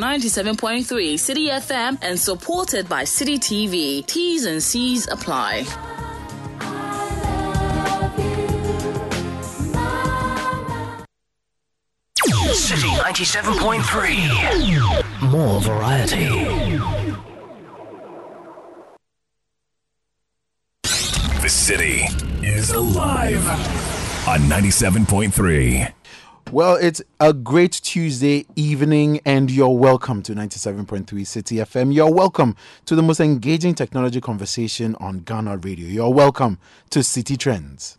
97.3 City FM and supported by City TV. T's and C's apply. City 97.3. More variety. The city is alive on 97.3. Well, it's a great Tuesday evening, and you're welcome to 97.3 City FM. You're welcome to the most engaging technology conversation on Ghana Radio. You're welcome to City Trends.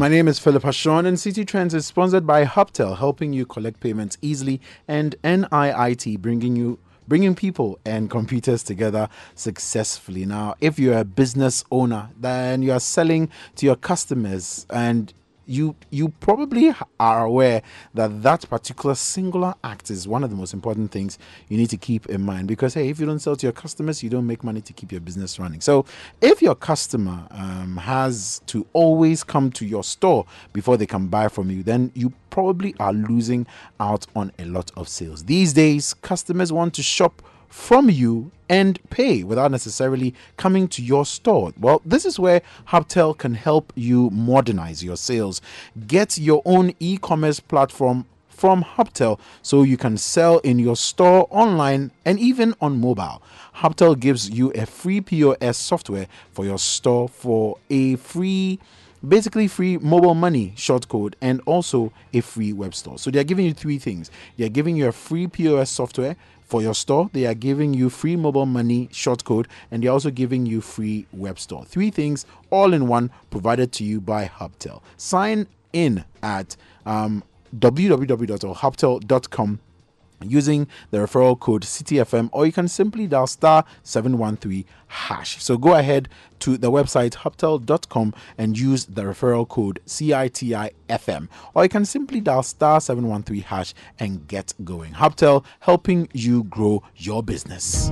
My name is Philip Ashon, and City Trends is sponsored by Hubtel, helping you collect payments easily, and NIIT, bringing you bringing people and computers together successfully. Now, if you're a business owner, then you are selling to your customers and you you probably are aware that that particular singular act is one of the most important things you need to keep in mind. Because hey if you don't sell to your customers you don't make money to keep your business running. So if your customer um, has to always come to your store before they can buy from you then you probably are losing out on a lot of sales. These days customers want to shop from you and pay without necessarily coming to your store. Well, this is where Hubtel can help you modernize your sales. Get your own e commerce platform from Hubtel so you can sell in your store, online, and even on mobile. Hubtel gives you a free POS software for your store for a free basically free mobile money short code and also a free web store. So they're giving you three things. They're giving you a free POS software for your store. They are giving you free mobile money short code and they're also giving you free web store. Three things all in one provided to you by Hubtel. Sign in at um, www.hubtel.com using the referral code CTFM, or you can simply dial star 713 hash. So go ahead to the website hubtel.com and use the referral code CITIFM, or you can simply dial star 713 hash and get going. Hubtel helping you grow your business.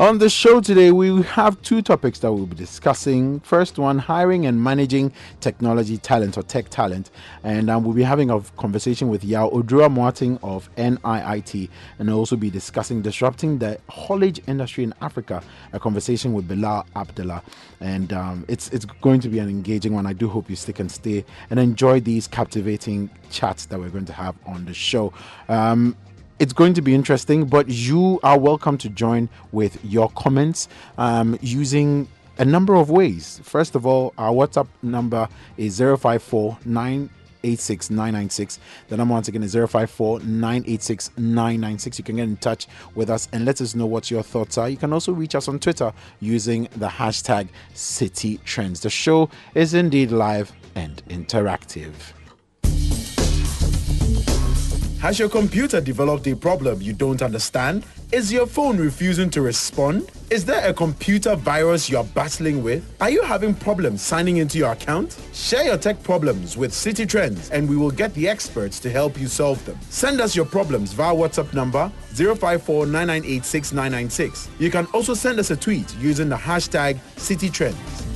On the show today, we have two topics that we'll be discussing. First one, hiring and managing technology talent or tech talent. And um, we'll be having a conversation with Yao Odrua Martin of NIIT and also be discussing disrupting the haulage industry in Africa, a conversation with Bilal Abdullah. And um, it's, it's going to be an engaging one. I do hope you stick and stay and enjoy these captivating chats that we're going to have on the show. Um, it's going to be interesting, but you are welcome to join with your comments um, using a number of ways. First of all, our WhatsApp number is 054 986 996. The number once again is 054 986 996. You can get in touch with us and let us know what your thoughts are. You can also reach us on Twitter using the hashtag City Trends. The show is indeed live and interactive. Has your computer developed a problem you don't understand? Is your phone refusing to respond? Is there a computer virus you're battling with? Are you having problems signing into your account? Share your tech problems with City Trends and we will get the experts to help you solve them. Send us your problems via WhatsApp number 054 You can also send us a tweet using the hashtag City Trends.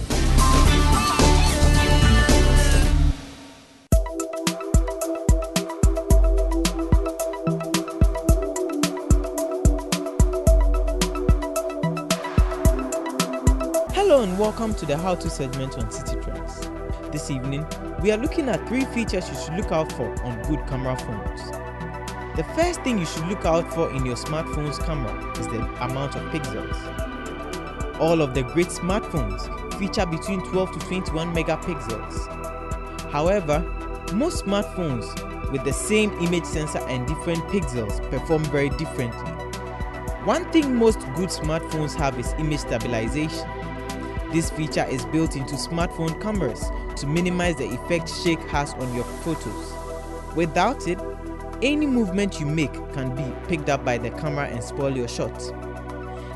Welcome to the How To segment on City Trends. This evening, we are looking at three features you should look out for on good camera phones. The first thing you should look out for in your smartphone's camera is the amount of pixels. all of the great smartphones feature between 12 to 21 megapixels. However, most smartphones with the same image sensor and different pixels perform very differently. One thing most good smartphones have is image stabilization. This feature is built into smartphone cameras to minimize the effect shake has on your photos. Without it, any movement you make can be picked up by the camera and spoil your shot.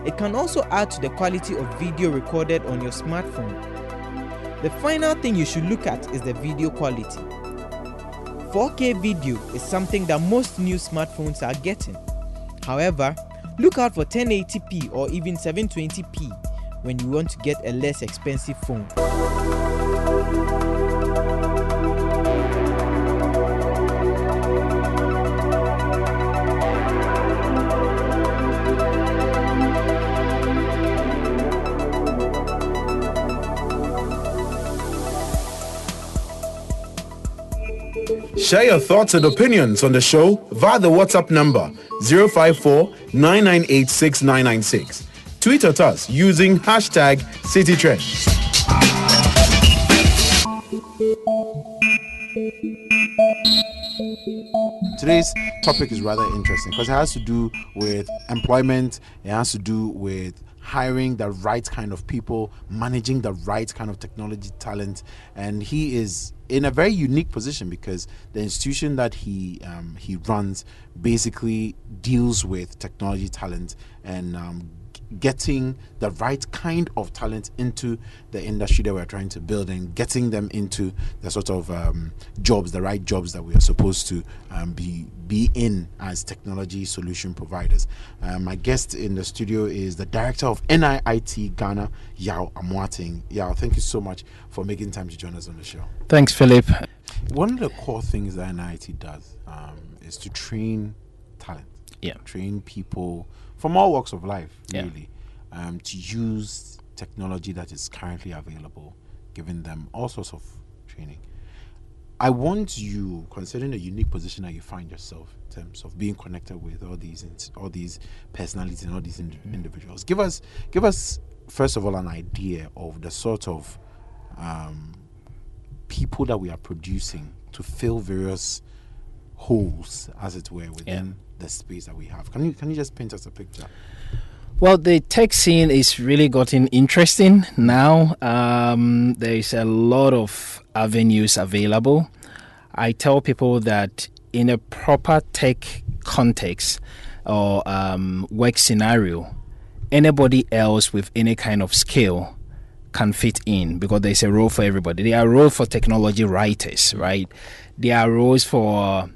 It can also add to the quality of video recorded on your smartphone. The final thing you should look at is the video quality. 4K video is something that most new smartphones are getting. However, look out for 1080p or even 720p when you want to get a less expensive phone. Share your thoughts and opinions on the show via the WhatsApp number 054 998 Tweet at us using hashtag CityTrends. Today's topic is rather interesting because it has to do with employment, it has to do with hiring the right kind of people, managing the right kind of technology talent, and he is in a very unique position because the institution that he um, he runs basically deals with technology talent and um, getting the right kind of talent into the industry that we're trying to build and getting them into the sort of um, jobs, the right jobs that we are supposed to um, be be in as technology solution providers. Um, my guest in the studio is the director of NIIT Ghana, Yao Amoateng. Yao, thank you so much for making time to join us on the show. Thanks, Philip. One of the core things that NIIT does um, is to train talent. Yeah. Train people from all walks of life, Yeah. really, um, to use technology that is currently available, giving them all sorts of training. I want you, considering the unique position that you find yourself in terms of being connected with all these all these personalities and all these indi- individuals, give us give us first of all an idea of the sort of um, people that we are producing to fill various holes, as it were, within the space that we have. Can you can you just paint us a picture? Well, the tech scene is really gotten interesting now. Um, there is a lot of avenues available. I tell people that in a proper tech context or um, work scenario, anybody else with any kind of skill can fit in because there's a role for everybody. There are roles for technology writers, right? There are roles for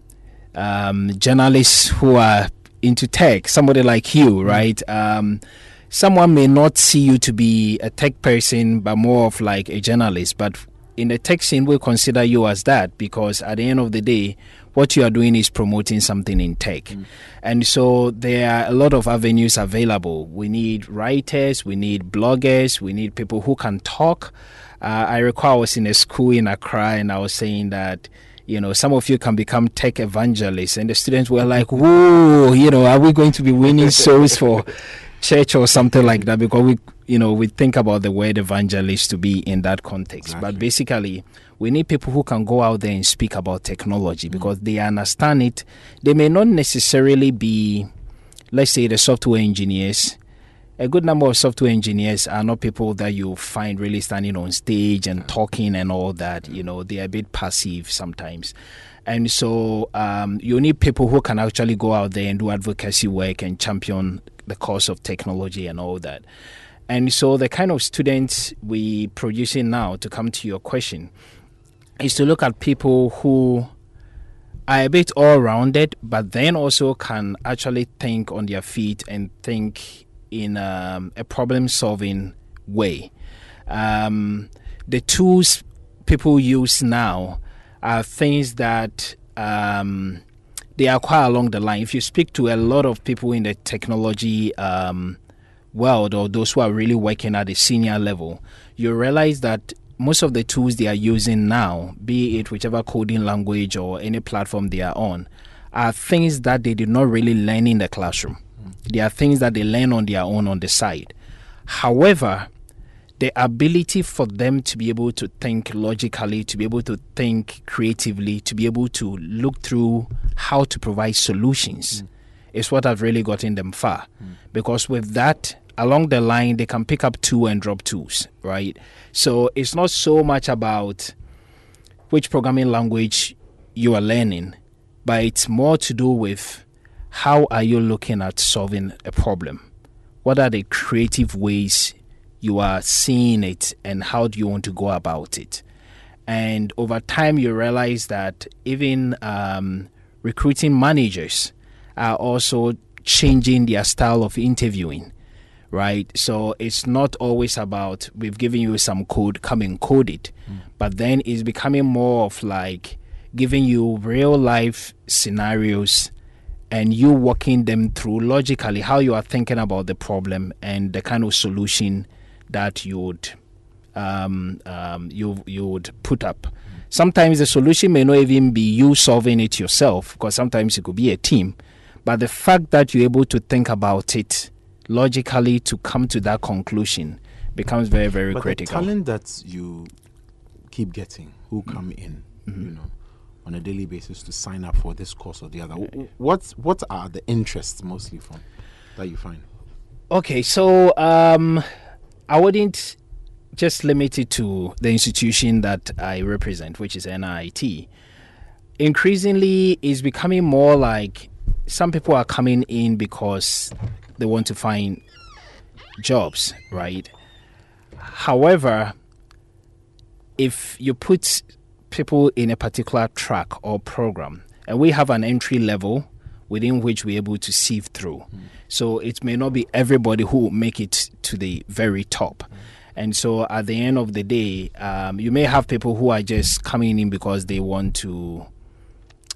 um, journalists who are into tech, somebody like you, right? Um, someone may not see you to be a tech person, but more of like a journalist. But in the tech scene, we consider you as that because at the end of the day, what you are doing is promoting something in tech. And so there are a lot of avenues available. We need writers, we need bloggers, we need people who can talk. Uh, I recall I was in a school in Accra and I was saying that you know, some of you can become tech evangelists. And the students were like, whoa, you know, are we going to be winning souls for church or something like that? Because we, you know, we think about the word evangelist to be in that context. But basically, we need people who can go out there and speak about technology because they understand it. They may not necessarily be, let's say, the software engineers a good number of software engineers are not people that you find really standing on stage and talking and all that. You know, they are a bit passive sometimes. And so um, you need people who can actually go out there and do advocacy work and champion the cause of technology and all that. And so the kind of students we producing now, to come to your question, is to look at people who are a bit all rounded, but then also can actually think on their feet and think in um, a problem solving way. Um, the tools people use now are things that um, they acquire along the line. If you speak to a lot of people in the technology um, world or those who are really working at the senior level, you realize that most of the tools they are using now, be it whichever coding language or any platform they are on, are things that they did not really learn in the classroom. They are things that they learn on their own on the side. However, the ability for them to be able to think logically, to be able to think creatively, to be able to look through how to provide solutions mm. is what has really gotten them far. Mm. Because with that, along the line, they can pick up two and drop twos, right? So it's not so much about which programming language you are learning, but it's more to do with how are you looking at solving a problem? What are the creative ways you are seeing it and how do you want to go about it? And over time, you realize that even um, recruiting managers are also changing their style of interviewing, right? So it's not always about we've given you some code, come and code it, but then it's becoming more of like giving you real life scenarios and you walking them through logically how you are thinking about the problem and the kind of solution that you would um, um, you you would put up. Sometimes the solution may not even be you solving it yourself, because sometimes it could be a team. But the fact that you're able to think about it logically to come to that conclusion becomes very very but critical. the talent that you keep getting who come in, you know, on a daily basis to sign up for this course or the other. wh- What what are the interests mostly from that you find? Okay, so um, I wouldn't just limit it to the institution that I represent, which is NIIT. Increasingly, it's becoming more like some people are coming in because they want to find jobs, right? However, if you put people in a particular track or program, and we have an entry level within which we're able to sieve through. So it may not be everybody who will make it to the very top. And so at the end of the day, um, you may have people who are just coming in because they want to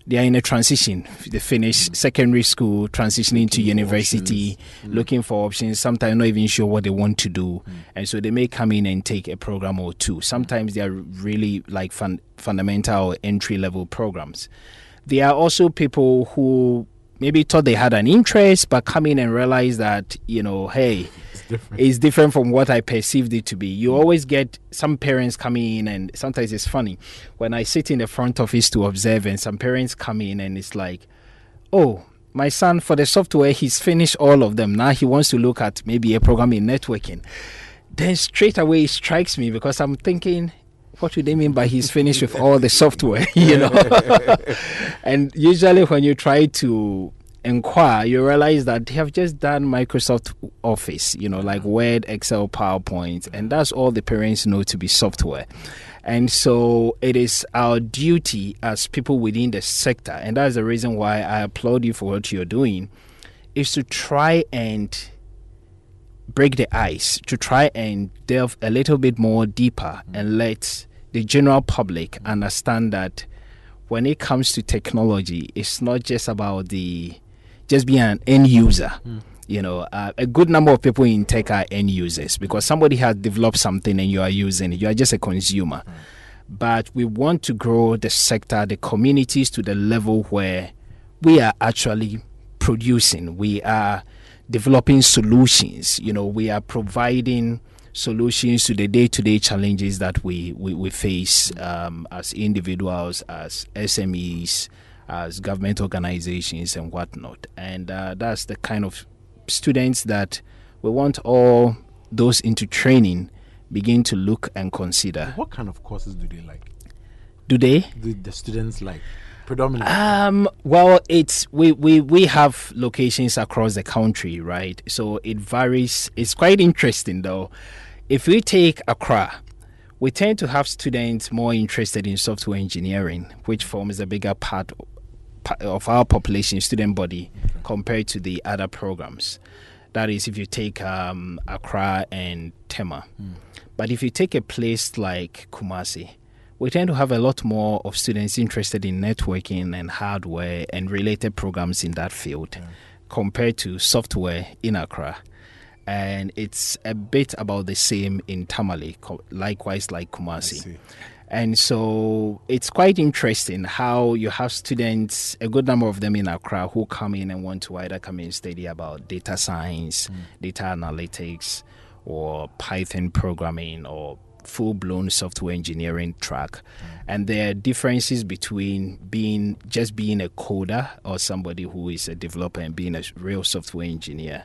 they are in a transition. They finish mm. secondary school, transitioning to university, mm. looking for options, sometimes not even sure what they want to do. Mm. And so they may come in and take a program or two. Sometimes they are really like fun, fundamental entry level programs. There are also people who maybe thought they had an interest, but come in and realize that, you know, hey, it's different from what I perceived it to be. You always get some parents coming in, and sometimes it's funny when I sit in the front office to observe, and some parents come in, and it's like, oh, my son, for the software, he's finished all of them. Now he wants to look at maybe a program in networking. Then straight away it strikes me because I'm thinking, what do they mean by he's finished with all the software? you know? and usually when you try to inquire, you realize that they have just done Microsoft Office, you know, like mm-hmm. Word, Excel, PowerPoint, and that's all the parents know to be software. And so it is our duty as people within the sector, and that's the reason why I applaud you for what you're doing, is to try and break the ice, to try and delve a little bit more deeper mm-hmm. and let the general public understand that when it comes to technology, it's not just about the just being an end user. Mm. You know, uh, a good number of people in tech are end users because somebody has developed something and you are using it. You are just a consumer. Mm. But we want to grow the sector, the communities to the level where we are actually producing. We are developing solutions. You know, we are providing solutions to the day-to-day challenges that we we, we face um, as individuals, as SMEs, as government organizations, and whatnot. And uh, that's the kind of students that we want all those into training begin to look and consider. What kind of courses do they like? Do they? Do the students like predominantly? Um, well, it's we, we we have locations across the country, right? So it varies. It's quite interesting though. If we take Accra, we tend to have students more interested in software engineering, which forms a bigger part of our population student body compared to the other programs. That is, if you take um, Accra and Tema. But if you take a place like Kumasi, we tend to have a lot more of students interested in networking and hardware and related programs in that field compared to software in Accra. And it's a bit about the same in Tamale, likewise like Kumasi. And so it's quite interesting how you have students, a good number of them in Accra, who come in and want to either come in and study about data science, mm. data analytics, or Python programming or full blown software engineering track. And there are differences between being just being a coder or somebody who is a developer and being a real software engineer.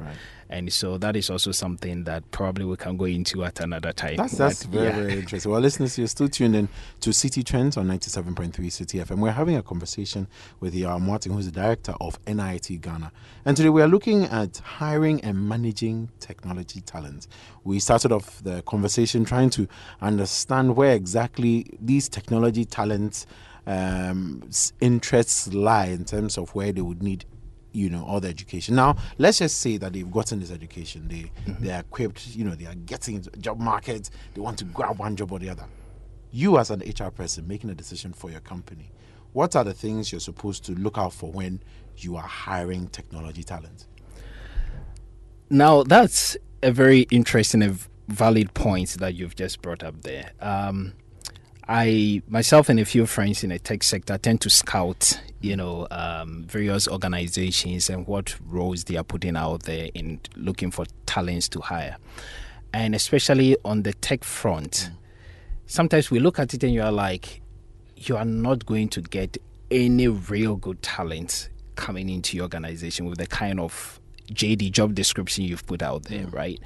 And so that is also something that probably we can go into at another time. That's that's But, very yeah. very interesting. Well, listeners, you're still tuned in to City Trends on 97.3 City FM. We're having a conversation with Yao Amoateng, who's the director of NIIT Ghana, and today we are looking at hiring and managing technology talent. We started off the conversation trying to understand where exactly these technology talents um, interests lie in terms of where they would need you know all the education. Now let's just say that they've gotten this education. They they are equipped you know they are getting into job market. They want to grab one job or the other. You as an hr person making a decision for your company what are the things you're supposed to look out for when you are hiring technology talent? Now, that's a very interesting and valid point that you've just brought up there. Um, I myself and a few friends in the tech sector tend to scout, you know, um, various organizations and what roles they are putting out there in looking for talents to hire, and especially on the tech front. Sometimes we look at it and you are like, you are not going to get any real good talent coming into your organization with the kind of JD job description you've put out there, right?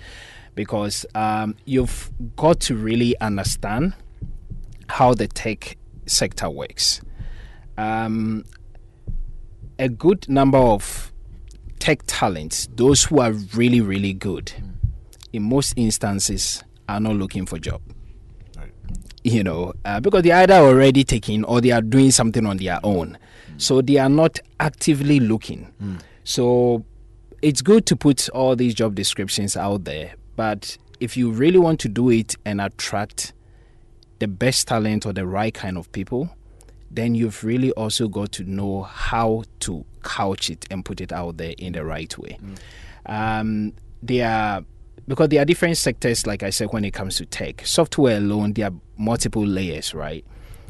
Because um, you've got to really understand how the tech sector works. Um, a good number of tech talents, those who are really, really good, in most instances, are not looking for job you know, uh, because they are either already taking or they are doing something on their own. So they are not actively looking. So it's good to put all these job descriptions out there. But if you really want to do it and attract the best talent or the right kind of people, then you've really also got to know how to couch it and put it out there in the right way. Um, there are because there are different sectors, like I said, when it comes to tech. Software alone, there are multiple layers, right?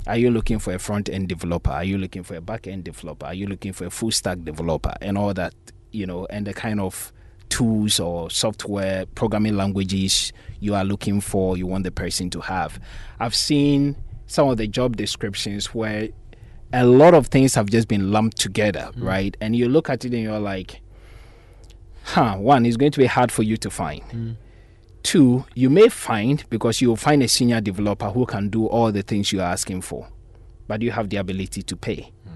Are you looking for a front end developer? Are you looking for a back end developer? Are you looking for a full stack developer? And all that, you know, and the kind of tools or software programming languages you are looking for, you want the person to have. I've seen some of the job descriptions where a lot of things have just been lumped together, mm. right? And you look at it and you're like, huh, one, it's going to be hard for you to find. Mm. Two, you may find because you'll find a senior developer who can do all the things you're asking for, but you have the ability to pay. Mm.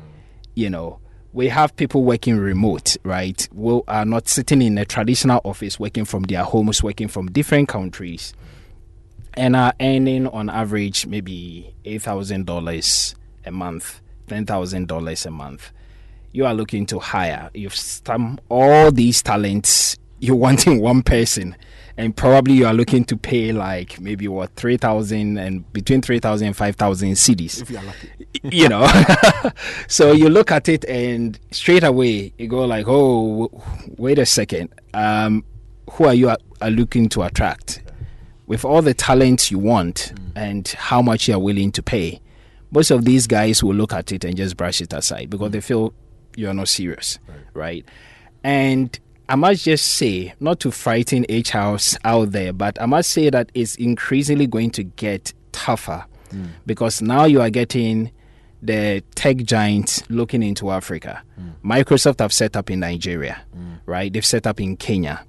You know, we have people working remote, right? Who are not sitting in a traditional office, working from their homes, working from different countries, and are earning on average maybe $8,000 a month, $10,000 a month. You are looking to hire, you've stamped all these talents you want in one person, and probably you are looking to pay like maybe what three thousand and between three thousand and five thousand cedis. if you are lucky you know, so you look at it and straight away you go like, oh, wait a second, um, who are you a- are looking to attract? With all the talents you want and how much you are willing to pay, most of these guys will look at it and just brush it aside because they feel you're not serious, right? And I must just say, not to frighten HRs out there, but I must say that it's increasingly going to get tougher because now you are getting the tech giants looking into Africa. Microsoft have set up in Nigeria, right? They've set up in Kenya.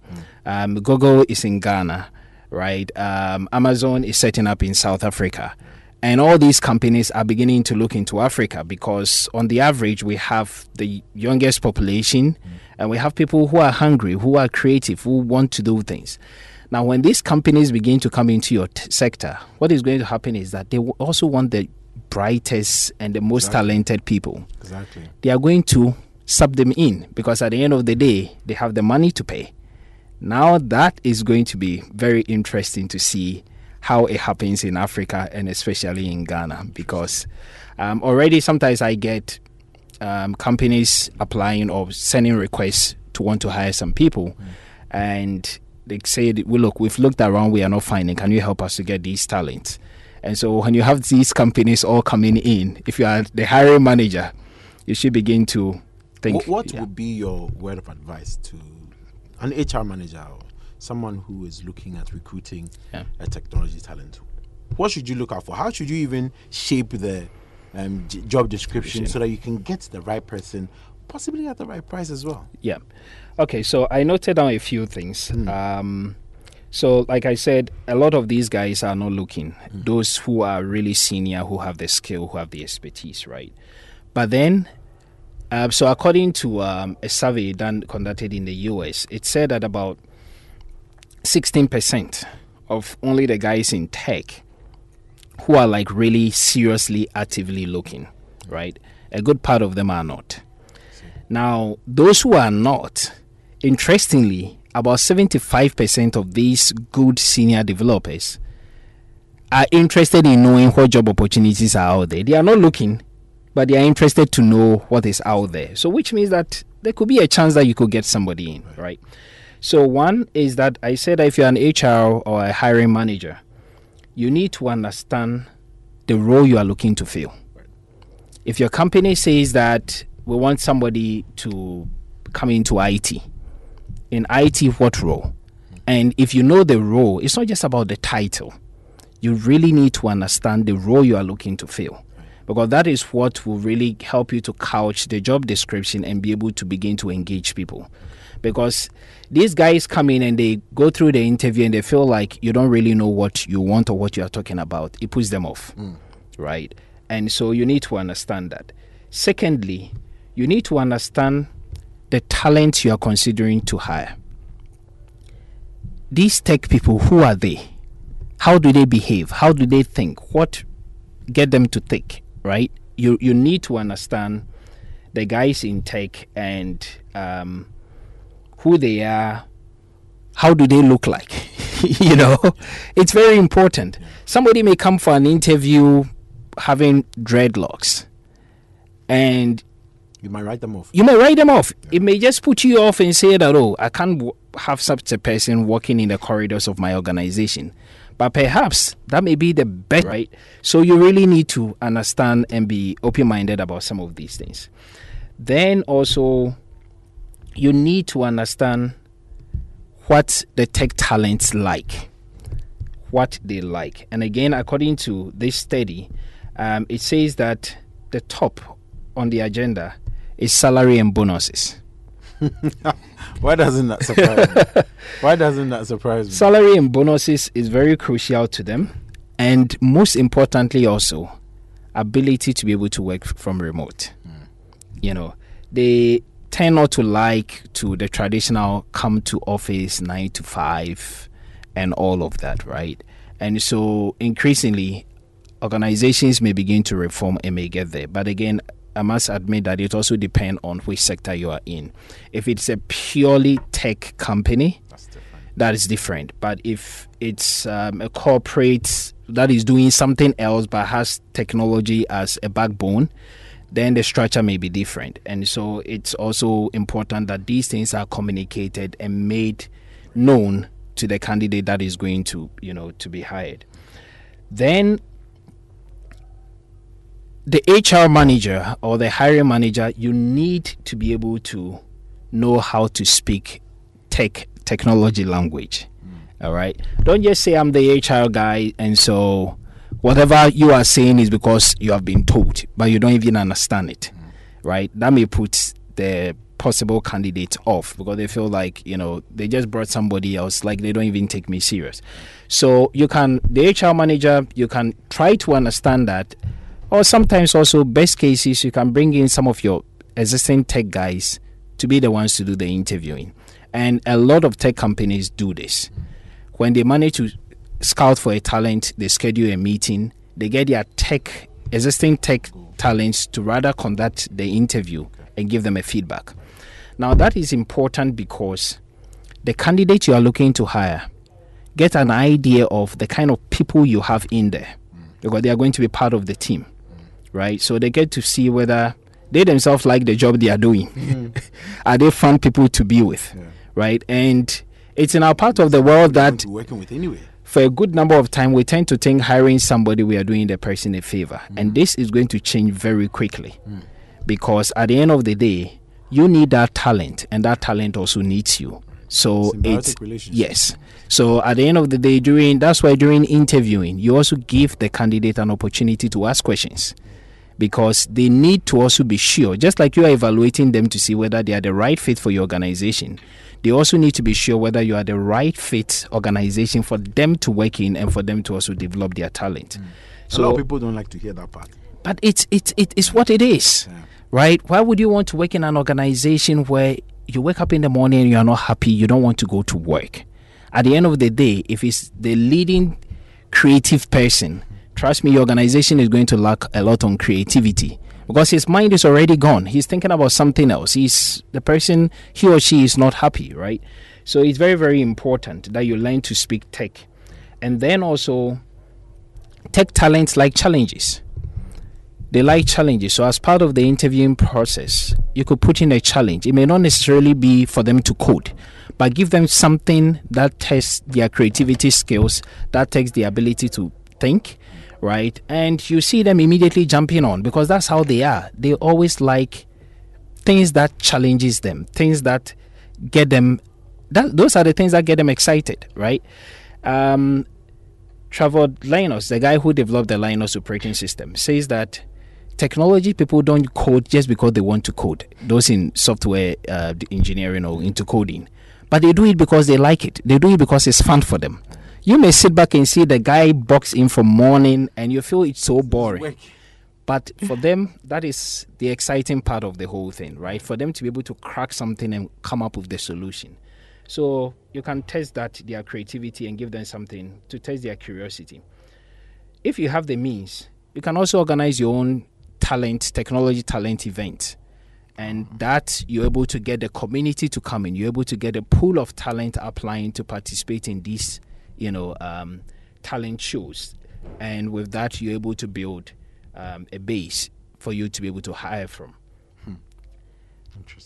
Um, Google is in Ghana, right? Um, Amazon is setting up in South Africa. And all these companies are beginning to look into Africa because, on the average, we have the youngest population and we have people who are hungry, who are creative, who want to do things. Now, when these companies begin to come into your t- sector, what is going to happen is that they will also want the brightest and the most talented people. exactly They are going to sub them in because at the end of the day, they have the money to pay. Now, that is going to be very interesting to see how it happens in Africa and especially in Ghana because um, already sometimes I get um, companies applying or sending requests to want to hire some people and they say, well, look, we've looked around, we are not finding. Can you help us to get these talents? And so when you have these companies all coming in, if you are the hiring manager, you should begin to think. what, what yeah. would be your word of advice to an hr manager or someone who is looking at recruiting Yeah. a technology talent, what should you look out for? How should you even shape the um, j- job description so that you can get the right person, possibly at the right price as well? Yeah. Okay, so I noted down a few things. Um, so, like I said, a lot of these guys are not looking. Those who are really senior, who have the skill, who have the expertise, right? But then, uh, so according to um, a survey done conducted in the US, it said that about 16% of only the guys in tech who are like really seriously actively looking, right? A good part of them are not. Now, those who are not, interestingly, about 75% of these good senior developers are interested in knowing what job opportunities are out there. They are not looking, but they are interested to know what is out there. So, which means that there could be a chance that you could get somebody in, right? So, one is that I said if you're an HR or a hiring manager, you need to understand the role you are looking to fill. If your company says that we want somebody to come into IT, in IT, what role? And if you know the role, it's not just about the title. You really need to understand the role you are looking to fill. Because that is what will really help you to couch the job description and be able to begin to engage people. Because these guys come in and they go through the interview and they feel like you don't really know what you want or what you are talking about. It puts them off. Right? And so you need to understand that. Secondly, you need to understand the talent you are considering to hire. These tech people, who are they? How do they behave? How do they think? What get them to think, right? You you need to understand the guys in tech and um, who they are. How do they look like? you know, it's very important. Somebody may come for an interview having dreadlocks, and You might write them off. you may write them off. It may just put you off and say that, oh, I can't w- have such a person walking in the corridors of my organization. But perhaps that may be the best, right? So you really need to understand and be open minded about some of these things. Then also, you need to understand what the tech talents like, what they like. And again, according to this study, um, it says that the top on the agenda is salary and bonuses. Why doesn't that surprise me? Why doesn't that surprise me? Salary and bonuses is very crucial to them, and most importantly, also ability to be able to work from remote. You know, they tend not to like to the traditional come to office nine to five and all of that, right? And so increasingly, organizations may begin to reform and may get there. But again, I must admit that it also depends on which sector you are in. If it's a purely tech company, that is different. But if it's um, a corporate that is doing something else but has technology as a backbone, then the structure may be different. And so it's also important that these things are communicated and made known to the candidate that is going to, you know, to be hired. Then the HR manager or the hiring manager, you need to be able to know how to speak tech technology language. Mm. All right. Don't just say I'm the HR guy and so whatever you are saying is because you have been told, but you don't even understand it. Right? That may put the possible candidate off because they feel like, you know, they just brought somebody else, like they don't even take me serious. So you can the HR manager, you can try to understand that or sometimes also best cases you can bring in some of your existing tech guys to be the ones to do the interviewing and a lot of tech companies do this when they manage to scout for a talent they schedule a meeting they get their tech existing tech talents to rather conduct the interview and give them a feedback now that is important because the candidate you are looking to hire get an idea of the kind of people you have in there because they are going to be part of the team right? So they get to see whether they themselves like the job they are doing. Mm. are they fun people to be with, right? And it's in our part of the world that working with anyway. For a good number of time we tend to think hiring somebody we are doing the person a favor. And this is going to change very quickly. Because at the end of the day you need that talent and that talent also needs you. So Symbiotic it's yes. So at the end of the day, during that's why during interviewing, you also give the candidate an opportunity to ask questions. Because they need to also be sure, just like you are evaluating them to see whether they are the right fit for your organization. They also need to be sure whether you are the right fit organization for them to work in and for them to also develop their talent. Mm. a lot of people don't like to hear that part. But it's it's it is what it is, right? Why would you want to work in an organization where you wake up in the morning and you are not happy? You don't want to go to work. At the end of the day, if it's the leading creative person, trust me, your organization is going to lack a lot on creativity because his mind is already gone. He's thinking about something else. He's the person he or she is not happy, right? So it's very very important that you learn to speak tech, and then also tech talents like challenges they like challenges. So, as part of the interviewing process, you could put in a challenge. It may not necessarily be for them to code, but give them something that tests their creativity skills, that takes the ability to think, right? And you see them immediately jumping on because that's how they are. They always like things that challenges them, things that get them. That those are the things that get them excited, right? Um, Trevor Linus, the guy who developed the Linux operating system, says that technology people don't code just because they want to code. Those in software uh, engineering or into coding, but they do it because they like it. They do it because it's fun for them. You may sit back and see the guy box in from morning, and you feel it's so boring. But for them, that is the exciting part of the whole thing, right? For them to be able to crack something and come up with the solution. So you can test that their creativity and give them something to test their curiosity. If you have the means, you can also organize your own talent, technology talent event. And that you're able to get the community to come in. You're able to get a pool of talent applying to participate in these, you know, um, talent shows. And with that, you're able to build um, a base for you to be able to hire from.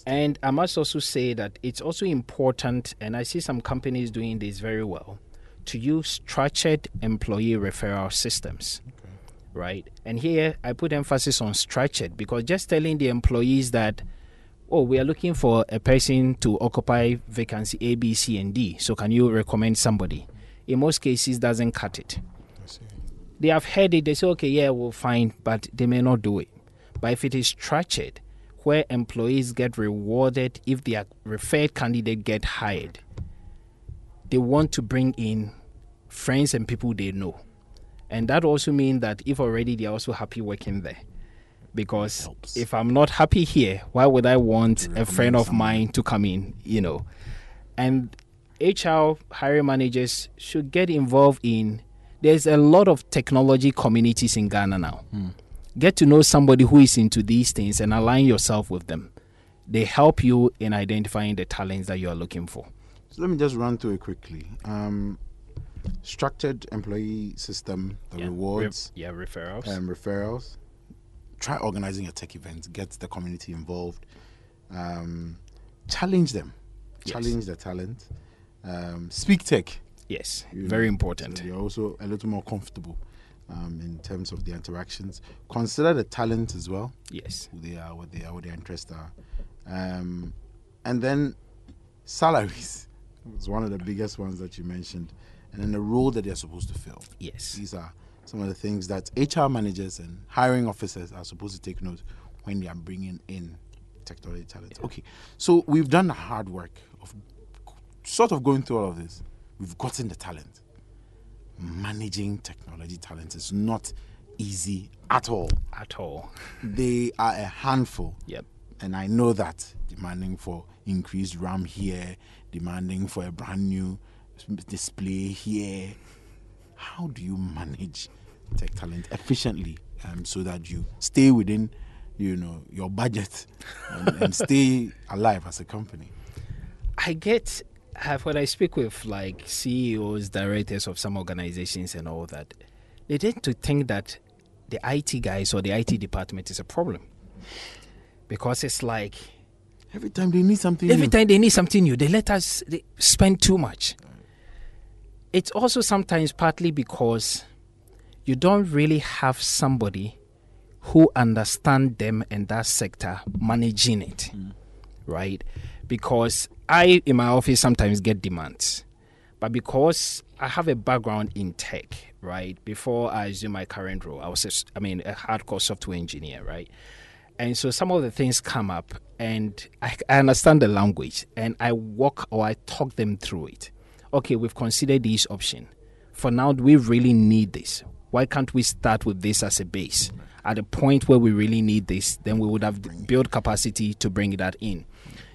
And I must also say that it's also important, and I see some companies doing this very well, to use structured employee referral systems. Right? And here I put emphasis on structured because just telling the employees that, oh, we are looking for a person to occupy vacancy A, B, C, and D. So can you recommend somebody? In most cases, doesn't cut it. They have heard it, they say, okay, yeah, we'll find, but they may not do it. But if it is structured, where employees get rewarded if their referred candidate get hired, they want to bring in friends and people they know. And that also means that if already they're also happy working there. Because if I'm not happy here, why would I want a friend of mine to come in, you know? And HR hiring managers should get involved in there's a lot of technology communities in Ghana now. Get to know somebody who is into these things and align yourself with them. They help you in identifying the talents that you are looking for. So let me just run through it quickly. Um, structured employee system, the Yeah. rewards, Re- yeah, referrals. um, referrals. Try organizing a tech event. Get the community involved. Um, challenge them. Yes. Challenge the talent. Um, speak tech. yes, you very know, important. So they're also a little more comfortable um, in terms of the interactions. Consider the talent as well. yes. Who they are, what they are, what their interests are, um, and then salaries was one of the biggest ones that you mentioned, and then the role that they're supposed to fill. Yes. These are some of the things that HR managers and hiring officers are supposed to take note when they are bringing in technology talent. Okay, so we've done the hard work sort of going through all of this. We've gotten the talent. Managing technology talent is not easy at all. At all. They are a handful. Yep. And I know that demanding for increased RAM here, demanding for a brand new display here. How do you manage tech talent efficiently um, so that you stay within, you know, your budget and, and stay alive as a company? I get have when I speak with like CEOs, directors of some organizations and all that, they tend to think that the IT guys or the IT department is a problem. Because it's like Every time they need something, every new. time they need something new, they let us they spend too much. It's also sometimes partly because you don't really have somebody who understand them and that sector managing it, mm. right? Because I, in my office, sometimes get demands. But because I have a background in tech, right? Before I assumed my current role, I was, I mean, a hardcore software engineer, right? And so some of the things come up, and I, I understand the language, and I walk or I talk them through it. Okay, we've considered this option. For now, do we really need this? Why can't we start with this as a base? At a point where we really need this, then we would have built capacity to bring that in.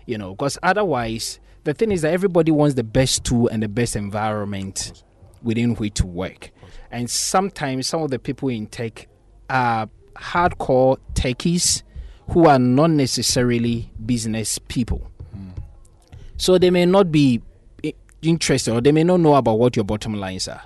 You know, because otherwise, the thing is that everybody wants the best tool and the best environment within which to work. And sometimes some of the people in tech are hardcore techies who are not necessarily business people. So they may not be interested or they may not know about what your bottom lines are.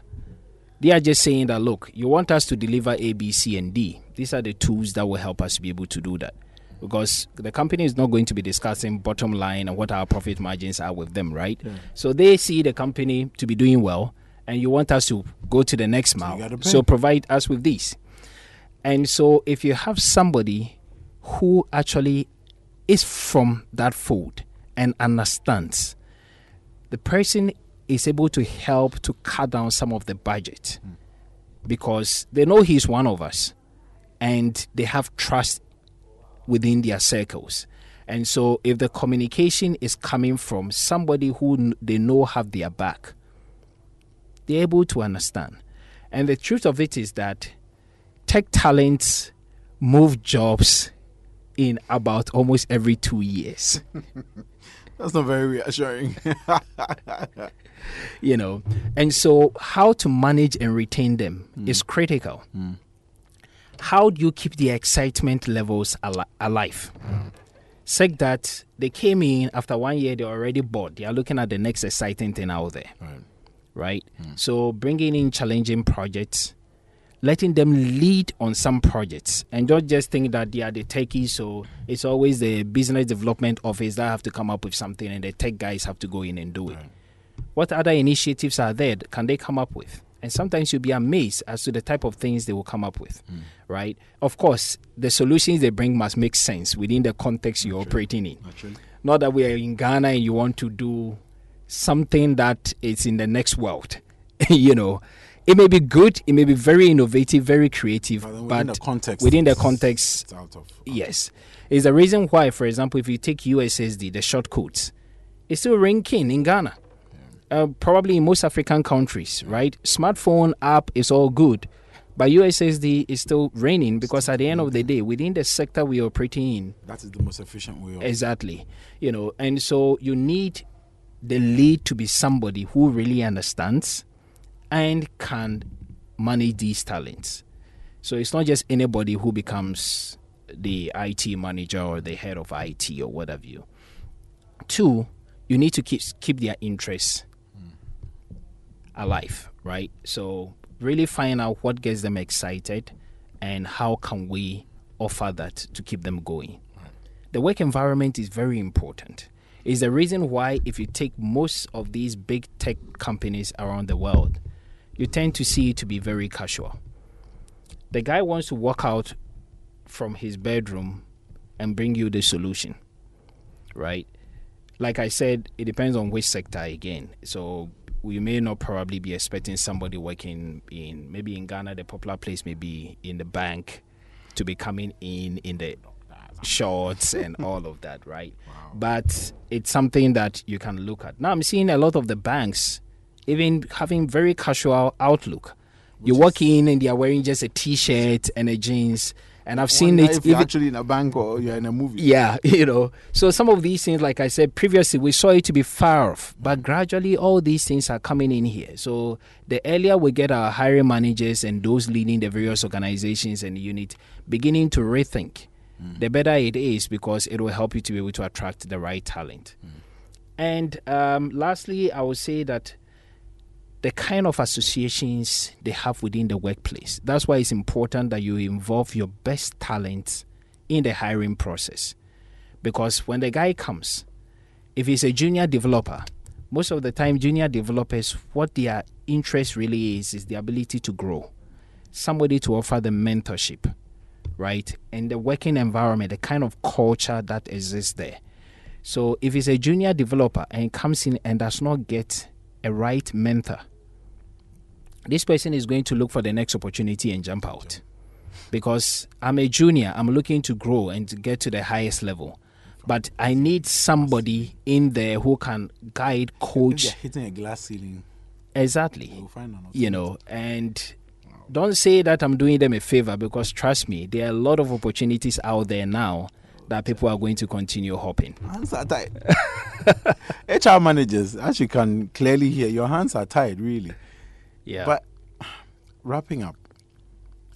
They are just saying that, look, you want us to deliver A, B, C, and D. These are the tools that will help us be able to do that. Because the company is not going to be discussing bottom line and what our profit margins are with them, right? So they see the company to be doing well, and you want us to go to the next mile. So provide us with these. And so if you have somebody who actually is from that fold and understands, the person is able to help to cut down some of the budget because they know he's one of us and they have trust within their circles. And so if the communication is coming from somebody who they know have their back, they're able to understand. And the truth of it is that tech talents move jobs in about almost every two years. That's not very reassuring. you know and so how to manage and retain them hmm. is critical hmm. How do you keep the excitement levels ali- alive? Sec that they came in after one year they're already bored. They are looking at the next exciting thing out there. Right. Hmm. So bringing in challenging projects letting them lead on some projects and don't just think that they are the techies so it's always the business development office that have to come up with something and the tech guys have to go in and do it. What other initiatives are there can they come up with and sometimes you'll be amazed as to the type of things they will come up with hmm. right? Of course the solutions they bring must make sense within the context you're operating in. Not that we are in ghana and you want to do something that is in the next world you know. It may be good it may be very innovative very creative But within the context, within the context it's out of Yes. Is the reason why, for example, if you take USSD, the short codes, it's still ranking in Ghana. Uh, probably in most African countries, right? Smartphone app is all good, but USSD is still reigning because at the end of the day, within the sector we are operating in, That is the most efficient way of Exactly. You know, and so you need the lead to be somebody who really understands and can manage these talents. So it's not just anybody who becomes the IT manager or the head of IT or whatever you. Two, you need to keep keep their interests alive, right? So really find out what gets them excited and how can we offer that to keep them going. The work environment is very important. It's the reason why if you take most of these big tech companies around the world, you tend to see it to be very casual. The guy wants to walk out from his bedroom and bring you the solution. Right? Like I said, it depends on which sector again. So we may not probably be expecting somebody working in maybe in Ghana the popular place may be in the bank to be coming in in the shorts and all of that, right? But it's something that you can look at. Now I'm seeing a lot of the banks even having very casual outlook. You walk in and they are wearing just a t-shirt and a jeans, and I've seen it. if you're even- actually in a bank or you're in a movie. yeah, you know. So some of these things, like I said previously, we saw it to be far off, but mm. gradually all these things are coming in here. So the earlier we get our hiring managers and those leading the various organizations and unit beginning to rethink, mm. the better it is because it will help you to be able to attract the right talent. Mm. And um, lastly, I would say that the kind of associations they have within the workplace. That's why it's important that you involve your best talents in the hiring process. Because when the guy comes, if he's a junior developer, most of the time, junior developers, what their interest really is, is the ability to grow. Somebody to offer them mentorship, right? And the working environment, the kind of culture that exists there. So if it's a junior developer and comes in and does not get a right mentor, this person is going to look for the next opportunity and jump out. Because I'm a junior, I'm looking to grow and to get to the highest level. But I need somebody in there who can guide, coach. hitting a glass ceiling, Exactly. you'll find an You know, and don't say that I'm doing them a favor because trust me, there are a lot of opportunities out there now that people are going to continue hopping. Hands are tied. HR managers, as you can clearly hear, your hands are tied, really. Yeah. But wrapping up,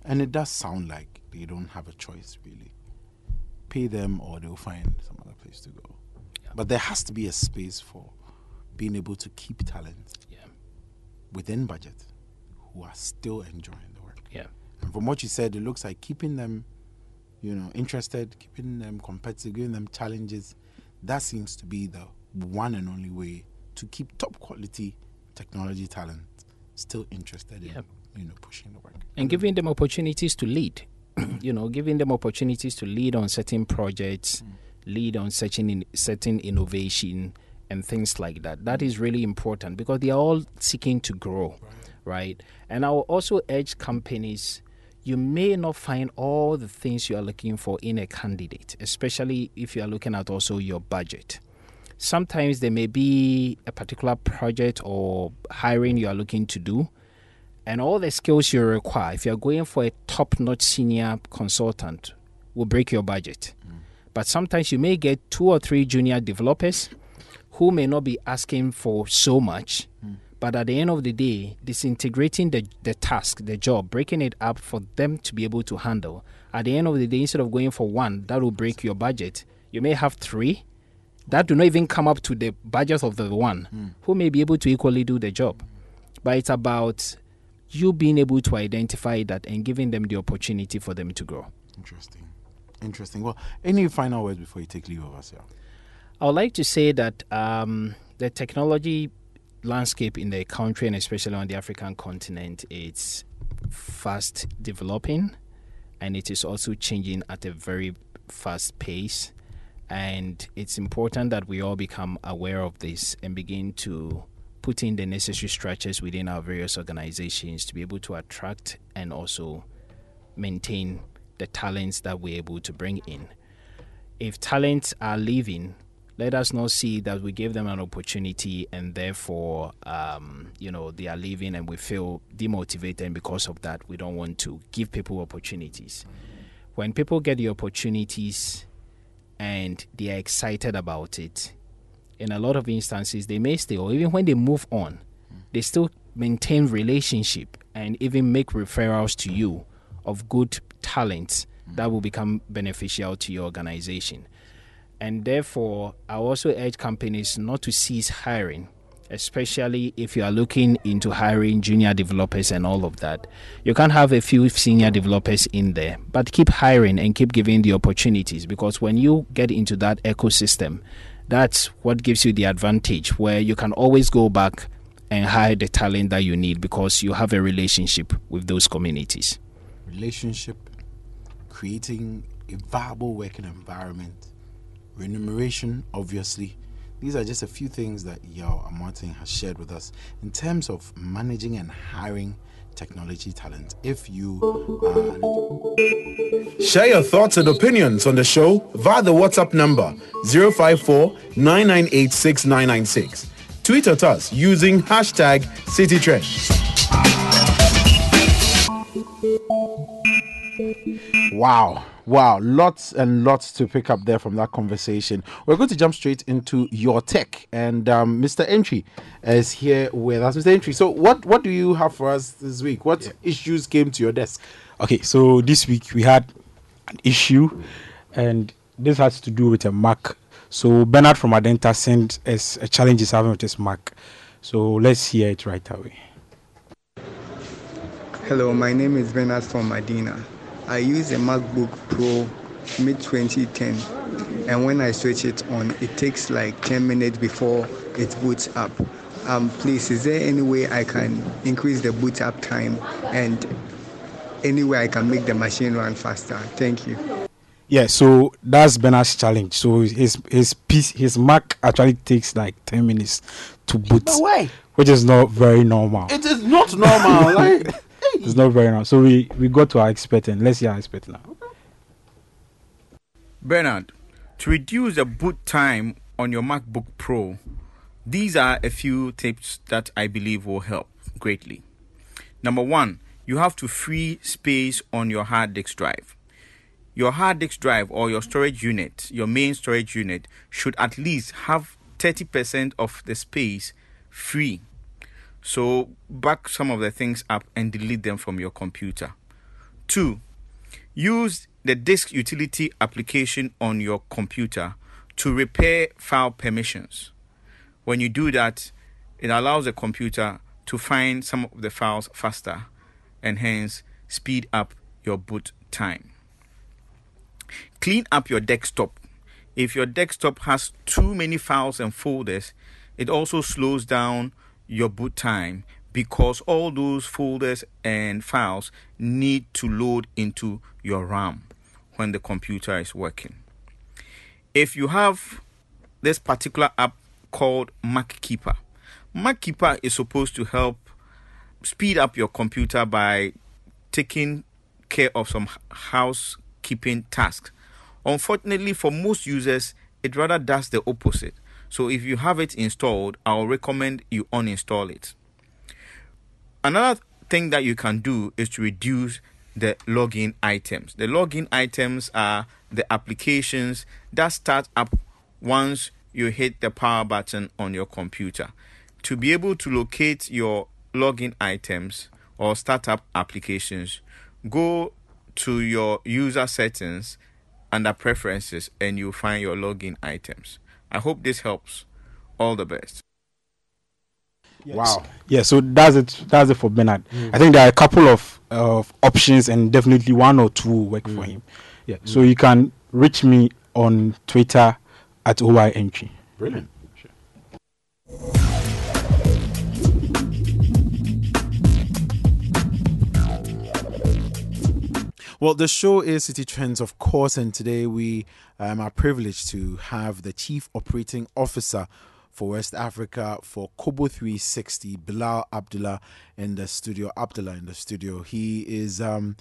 and it does sound like they don't have a choice, really. Pay them or they'll find some other place to go. But there has to be a space for being able to keep talent yeah. within budget who are still enjoying the work. Yeah. And from what you said, it looks like keeping them, you know, interested, keeping them competitive, giving them challenges. That seems to be the one and only way to keep top quality technology talent still interested in, Yeah. you know, pushing the work. and giving them opportunities to lead. you know, giving them opportunities to lead on certain projects, mm. lead on certain in, certain innovation and things like that. That is really important because they are all seeking to grow, right? And I will also urge companies. You may not find all the things you are looking for in a candidate, especially if you are looking at also your budget sometimes there may be a particular project or hiring you are looking to do and all the skills you require if you're going for a top-notch senior consultant will break your budget. Mm. But sometimes you may get two or three junior developers who may not be asking for so much mm. but at the end of the day disintegrating the, the task the job breaking it up for them to be able to handle at the end of the day instead of going for one that will break your budget. You may have three that do not even come up to the budget of the one who may be able to equally do the job. But it's about you being able to identify that and giving them the opportunity for them to grow. Interesting. Interesting. Well, any final words before you take leave of us, yeah? I would like to say that um, the technology landscape in the country and especially on the African continent is fast developing and it is also changing at a very fast pace. And it's important that we all become aware of this and begin to put in the necessary structures within our various organizations to be able to attract and also maintain the talents that we're able to bring in. If talents are leaving, let us not see that we gave them an opportunity and therefore, um, you know, they are leaving and we feel demotivated. And because of that, we don't want to give people opportunities. When people get the opportunities and they are excited about it, in a lot of instances, they may stay, or even when they move on, they still maintain relationship and even make referrals to you of good talents that will become beneficial to your organization. And therefore, I also urge companies not to cease hiring, especially if you are looking into hiring junior developers and all of that. You can have a few senior developers in there, but keep hiring and keep giving the opportunities because when you get into that ecosystem, that's what gives you the advantage where you can always go back and hire the talent that you need because you have a relationship with those communities. Relationship, creating a viable working environment, remuneration, obviously. These are just a few things that Yao Amoateng has shared with us in terms of managing and hiring technology talent. If you are Share your thoughts and opinions on the show via the WhatsApp number 054 998 6996. Tweet at us using hashtag CityTrend. Wow. Wow, lots and lots to pick up there from that conversation. We're going to jump straight into your tech, and um, Mr. Entry is here with us. Mr. Entry, so what what do you have for us this week? What issues came to your desk? Okay, so this week we had an issue, and this has to do with a Mac. So Bernard from Adenta sent us a challenge he's having with his Mac. So let's hear it right away. Hello, my name is Bernard from Medina. I use a MacBook Pro mid 2010, and when I switch it on, it takes like 10 minutes before it boots up. Um, please, is there any way I can increase the boot up time and any way I can make the machine run faster? Thank you. Yeah, so that's Bernard's challenge. So his his piece his Mac actually takes like ten minutes to boot, No way. which is not very normal. It is not normal. like, It's not very normal. So we we got to our expert and let's hear our expert now. Bernard, to reduce the boot time on your MacBook Pro, these are a few tips that I believe will help greatly. Number one, you have to free space on your hard disk drive. Your hard disk drive or your storage unit, your main storage unit, should at least have 30% of the space free. So, back some of the things up and delete them from your computer. Two, use the disk utility application on your computer to repair file permissions. When you do that, it allows the computer to find some of the files faster and hence speed up your boot time. Clean up your desktop. If your desktop has too many files and folders, it also slows down your boot time because all those folders and files need to load into your RAM when the computer is working. If you have this particular app called MacKeeper, MacKeeper is supposed to help speed up your computer by taking care of some housekeeping tasks. Unfortunately, for most users, it rather does the opposite. So, if you have it installed, I'll recommend you uninstall it. Another thing that you can do is to reduce the login items. The login items are the applications that start up once you hit the power button on your computer. To be able to locate your login items or startup applications, go to your user settings under preferences and you'll find your login items. I hope this helps. All the best. wow. Yeah, so that's it. That's it for Bernard. Mm. I think there are a couple of of options, and definitely one or two will work for mm. him. Yeah, so you can reach me on Twitter at OY Entry. Brilliant. Well, the show is City Trends, of course, and today we um, are privileged to have the Chief Operating Officer for West Africa for Kobo 360, Bilal Abdullah, in the studio. Abdullah in the studio. He is, um,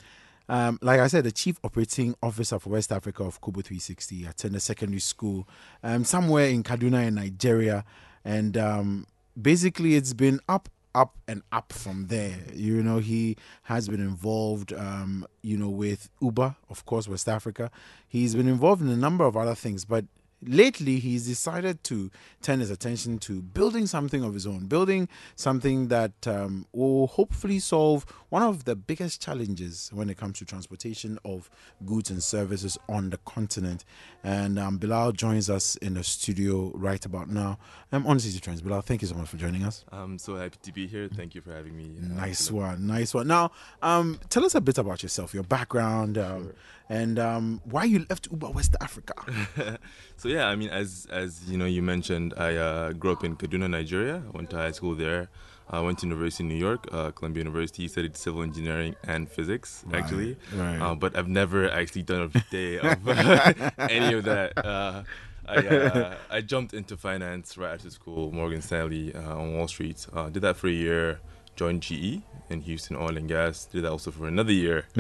um, like I said, the Chief Operating Officer for West Africa of Kobo 360. Attended secondary school um, somewhere in Kaduna in Nigeria, and um, basically it's been up up and up from there. You know he has been involved um you know with uber of course west africa. He's been involved in a number of other things but lately he's decided to turn his attention to building something of his own building something that um, will hopefully solve one of the biggest challenges when it comes to transportation of goods and services on the continent and um, bilal joins us in the studio right about now i'm on city trends bilal thank you so much for joining us I'm so happy to be here. Thank you for having me. uh, Nice one, nice one. Now, um, tell us a bit about yourself, your background, um, and um, why you left Uber West Africa. So yeah, I mean, as as you know, you mentioned, I uh, grew up in Kaduna, Nigeria. I went to high school there. I went to university in New York, uh, Columbia University. Studied civil engineering and physics, actually. right. Uh, but I've never actually done a day of any of that. Uh, I, uh, I jumped into finance right after school, Morgan Stanley uh, on Wall Street. Uh, did that for a year. Joined GE in Houston Oil and Gas. Did that also for another year,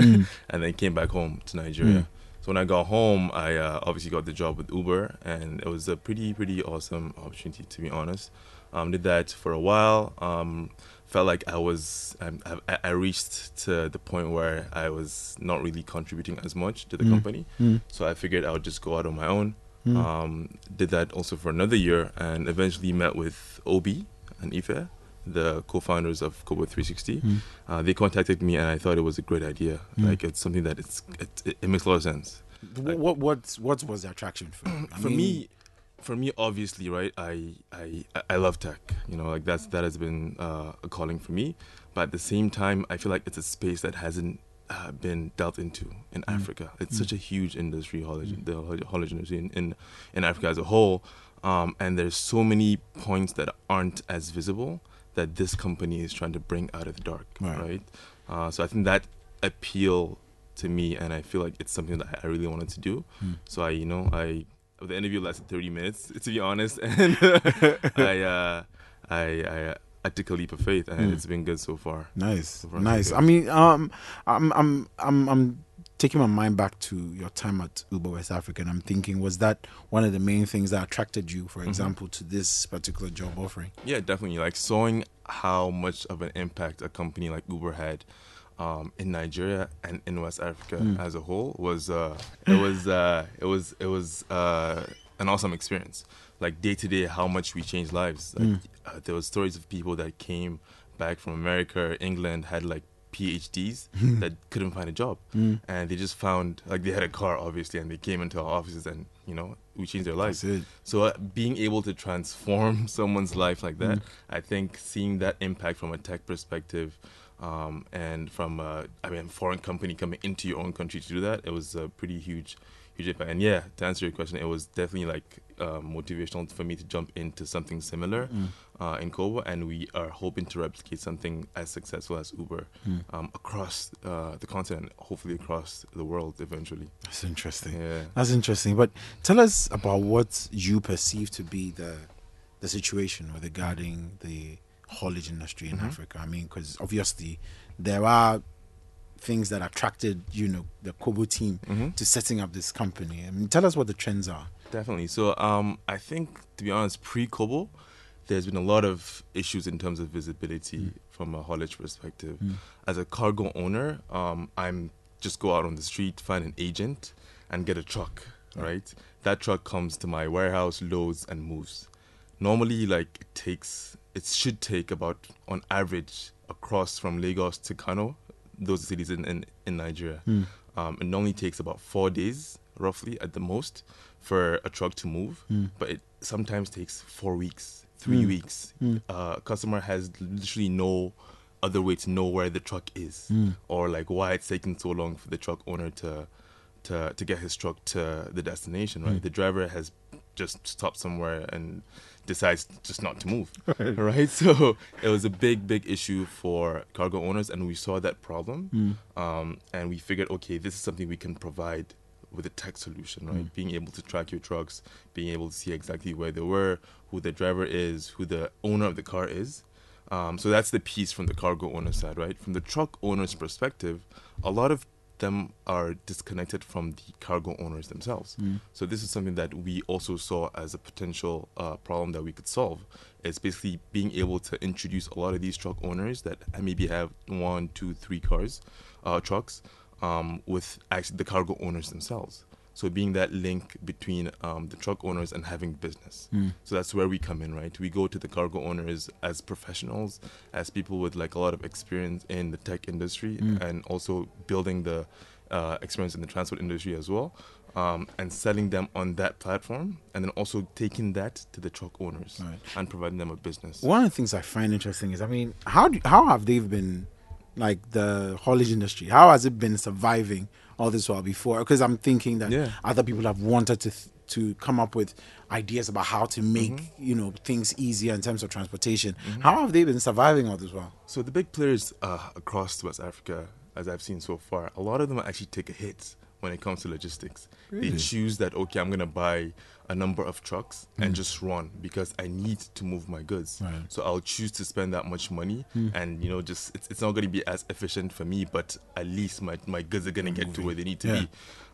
and then came back home to Nigeria. So when I got home, I uh, obviously got the job with Uber, and it was a pretty pretty awesome opportunity to be honest. Um, did that for a while. Um, felt like I was um, I, I reached to the point where I was not really contributing as much to the company. So I figured I would just go out on my own. Um, did that also for another year, and eventually met with Obi and Ife, the co-founders of Kobo 360. Uh, they contacted me, and I thought it was a great idea. Like it's something that it's it, it makes a lot of sense. What, what what what was the attraction for you? I for mean, me for me obviously right I, I i love tech you know like that's that has been uh, a calling for me. But at the same time i feel like it's a space that hasn't uh, been dealt into in Mm. africa. It's such a huge industry haulage, the haul- industry in, in in africa as a whole. Um, and there's so many points that aren't as visible that this company is trying to bring out of the dark Right. right, Uh, so i think that appeal to me, and I feel like it's something that I really wanted to do. Hmm. So I, you know, I the interview lasted 30 minutes to be honest, and I, uh, I, I, I took a leap of faith, and Hmm. it's been good so far. Nice, So far, nice. I mean, um, I'm, I'm, I'm, I'm taking my mind back to your time at Uber West Africa, and I'm thinking, was that one of the main things that attracted you, for Mhm. example, to this particular job offering? Yeah, definitely. Like showing how much of an impact a company like Uber had um, in Nigeria and in West Africa Mm. as a whole was uh, it was uh, it was it was uh, an awesome experience. Like day to day, how much we changed lives. Like, Mm. uh, there was stories of people that came back from America, England, had like PhDs that couldn't find a job, Mm. and they just found like they had a car, obviously, and they came into our offices, and you know we changed their lives. So uh, being able to transform someone's life like that, Mm. I think seeing that impact from a tech perspective, um, and from uh, I mean foreign company coming into your own country to do that, it was a pretty huge, huge impact. And yeah, to answer your question, it was definitely like uh, motivational for me to jump into something similar Mm. uh, in Kobo, and we are hoping to replicate something as successful as Uber Mm. um, across uh, the continent, hopefully across the world eventually. That's interesting. Yeah. That's interesting. But tell us about what you perceive to be the the situation regarding the haulage industry in Mhm. Africa. I mean, because obviously there are things that attracted you know the Kobo team Mhm. to setting up this company. I mean, tell us what the trends are. Definitely. So, um, I think to be honest, pre-Kobo, there's been a lot of issues in terms of visibility from a haulage perspective. Mm. As a cargo owner, um, I'm just go out on the street, find an agent, and get a truck. Right. That truck comes to my warehouse, loads, and moves. Normally, like it takes, it should take about on average across from Lagos to Kano, those cities in in, in Nigeria. Mm. Um, it normally takes about four days, roughly at the most, for a truck to move. Mm. But it sometimes takes four weeks, three Mm. weeks. Mm. Uh, customer has literally no other way to know where the truck is, Mm. or like why it's taking so long for the truck owner to to to get his truck to the destination. Right, Mm. the driver has just stopped somewhere and decides just not to move. Right. right, so it was a big, big issue for cargo owners, and we saw that problem Mm. um, and we figured, okay, this is something we can provide with a tech solution, right? Mm. Being able to track your trucks, being able to see exactly where they were, who the driver is, who the owner of the car is. Um, so that's the piece from the cargo owner side, right? From the truck owner's perspective, a lot of them are disconnected from the cargo owners themselves. Mm. So this is something that we also saw as a potential uh, problem that we could solve. It's basically being able to introduce a lot of these truck owners that maybe have one, two, three cars, uh, trucks, um, with actually the cargo owners themselves. So being that link between um, the truck owners and having business. Mm. So that's where we come in, right? We go to the cargo owners as professionals, as people with like a lot of experience in the tech industry, Mm. and also building the uh, experience in the transport industry as well, um, and selling them on that platform, and then also taking that to the truck owners Right. and providing them a business. One of the things I find interesting is, I mean, how do, how have they been, like the haulage industry? How has it been surviving all this while before? Because I'm thinking that Yeah. other people have wanted to th- to come up with ideas about how to make Mm-hmm. you know things easier in terms of transportation. How have they been surviving all this while? So the big players uh, across West Africa, as I've seen so far, a lot of them actually take a hit when it comes to logistics. They choose that okay, I'm gonna buy a number of trucks and Mm. just run because I need to move my goods. Right. So I'll choose to spend that much money, Mm. and you know, just it's, it's not gonna be as efficient for me, but at least my my goods are gonna get to where they need to Yeah. be.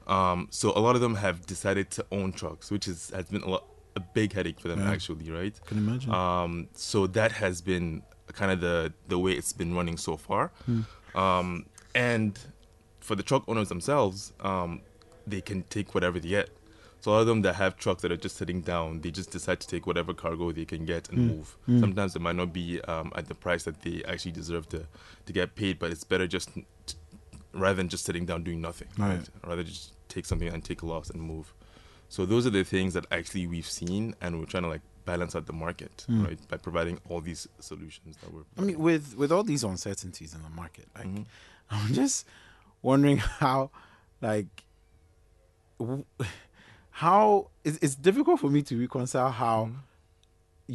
Um, so a lot of them have decided to own trucks, which is has been a, lot, a big headache for them Yeah. actually, right? Can imagine. Um, so that has been kind of the the way it's been running so far. Hmm. Um, and for the truck owners themselves, um, they can take whatever they get. So a lot of them that have trucks that are just sitting down, they just decide to take whatever cargo they can get and Mm. move. Mm. Sometimes it might not be um, at the price that they actually deserve to to get paid, but it's better just t- rather than just sitting down doing nothing. Right. Rather just take something and take a loss and move. So those are the things that actually we've seen, and we're trying to like balance out the market, Mm. right, by providing all these solutions that we're. I mean, with with all these uncertainties in the market, like Mm-hmm. I'm just wondering how, like, w- how it's, it's difficult for me to reconcile how Mm-hmm.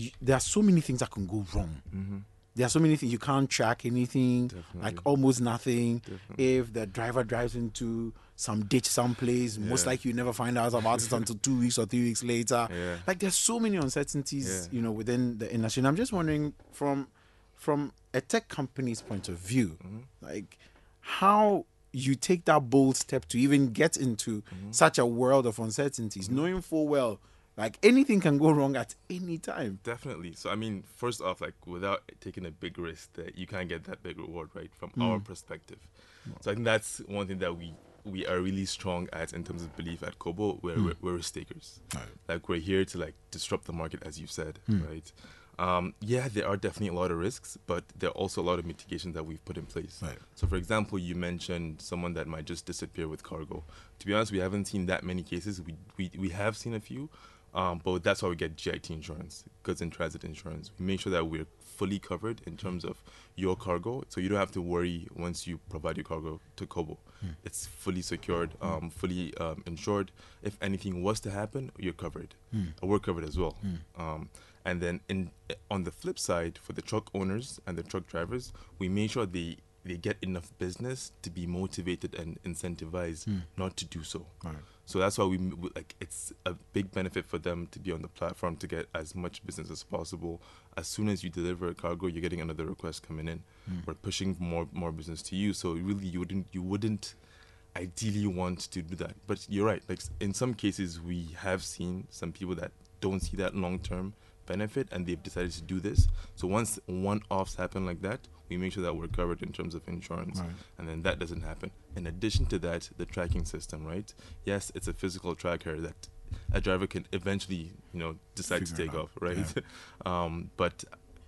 you, there are so many things that can go wrong. Mhm. there are so many things you can't track anything, like almost nothing. If the driver drives into some ditch someplace, most likely you never find out about it until two weeks or three weeks later. Yeah. Like there's so many uncertainties, Yeah. you know, within the industry. And I'm just wondering from from a tech company's point of view, Mm-hmm. like how you take that bold step to even get into such a world of uncertainties, knowing full well like anything can go wrong at any time. Definitely. So I mean, first off, like without taking a big risk, that you can't get that big reward, right? From our Mm. perspective. So I think that's one thing that we we are really strong at in terms of belief at Kobo. Where Mm. we're, we're risk takers. Like we're here to like disrupt the market, as you said, Mm. right? Um, yeah, there are definitely a lot of risks, but there are also a lot of mitigations that we've put in place. Right. So, for example, you mentioned someone that might just disappear with cargo. To be honest, we haven't seen that many cases. We we, we have seen a few, um, but that's why we get GIT insurance, goods in transit insurance. We make sure that we're fully covered in terms of your cargo, so you don't have to worry once you provide your cargo to Kobo. It's fully secured, um, fully um, insured. If anything was to happen, you're covered. Mm. We're covered as well. Um, and then in on the flip side, for the truck owners and the truck drivers, we make sure they they get enough business to be motivated and incentivized Mm. not to do so. Right. So that's why we like it's a big benefit for them to be on the platform to get as much business as possible. As soon as you deliver a cargo, you're getting another request coming in. Mm. We're pushing more more business to you. So really, you wouldn't you wouldn't ideally want to do that. But you're right. Like in some cases, we have seen some people that don't see that long term benefit and they've decided to do this. So once one offs happen like that, we make sure that we're covered in terms of insurance, Right. and then that doesn't happen. In addition to that, the tracking system, right? Yes, it's a physical tracker that a driver can eventually, you know, decide to Figure it take off, right? um, but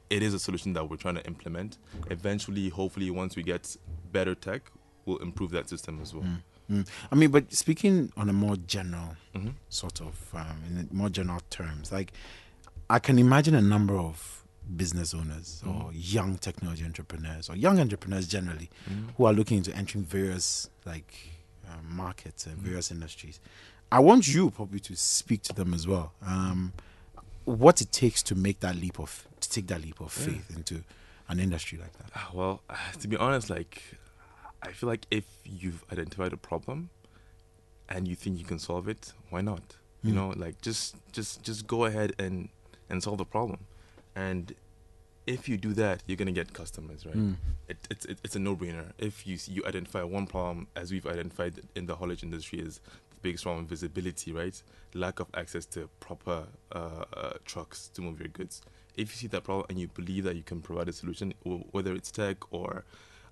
it is a solution that we're trying to implement. Eventually, hopefully, once we get better tech, we'll improve that system as well. Mm. I mean, but speaking on a more general Mhm. sort of, um, in more general terms, like I can imagine a number of business owners or young technology entrepreneurs or young entrepreneurs generally who are looking into entering various like um, markets and various industries. I want you probably to speak to them as well. Um, what it takes to make that leap of to take that leap of Yeah. faith into an industry like that. Ah, Well, to be honest, like I feel like if you've identified a problem and you think you can solve it, why not? You Mm. know, like just just just go ahead and and solve the problem. And if you do that, you're gonna get customers, right? Mm. It, it's it, it's a no-brainer. If you you identify one problem, as we've identified in the haulage industry, is the biggest problem: visibility, right? Lack of access to proper uh, uh, trucks to move your goods. If you see that problem and you believe that you can provide a solution, w- whether it's tech or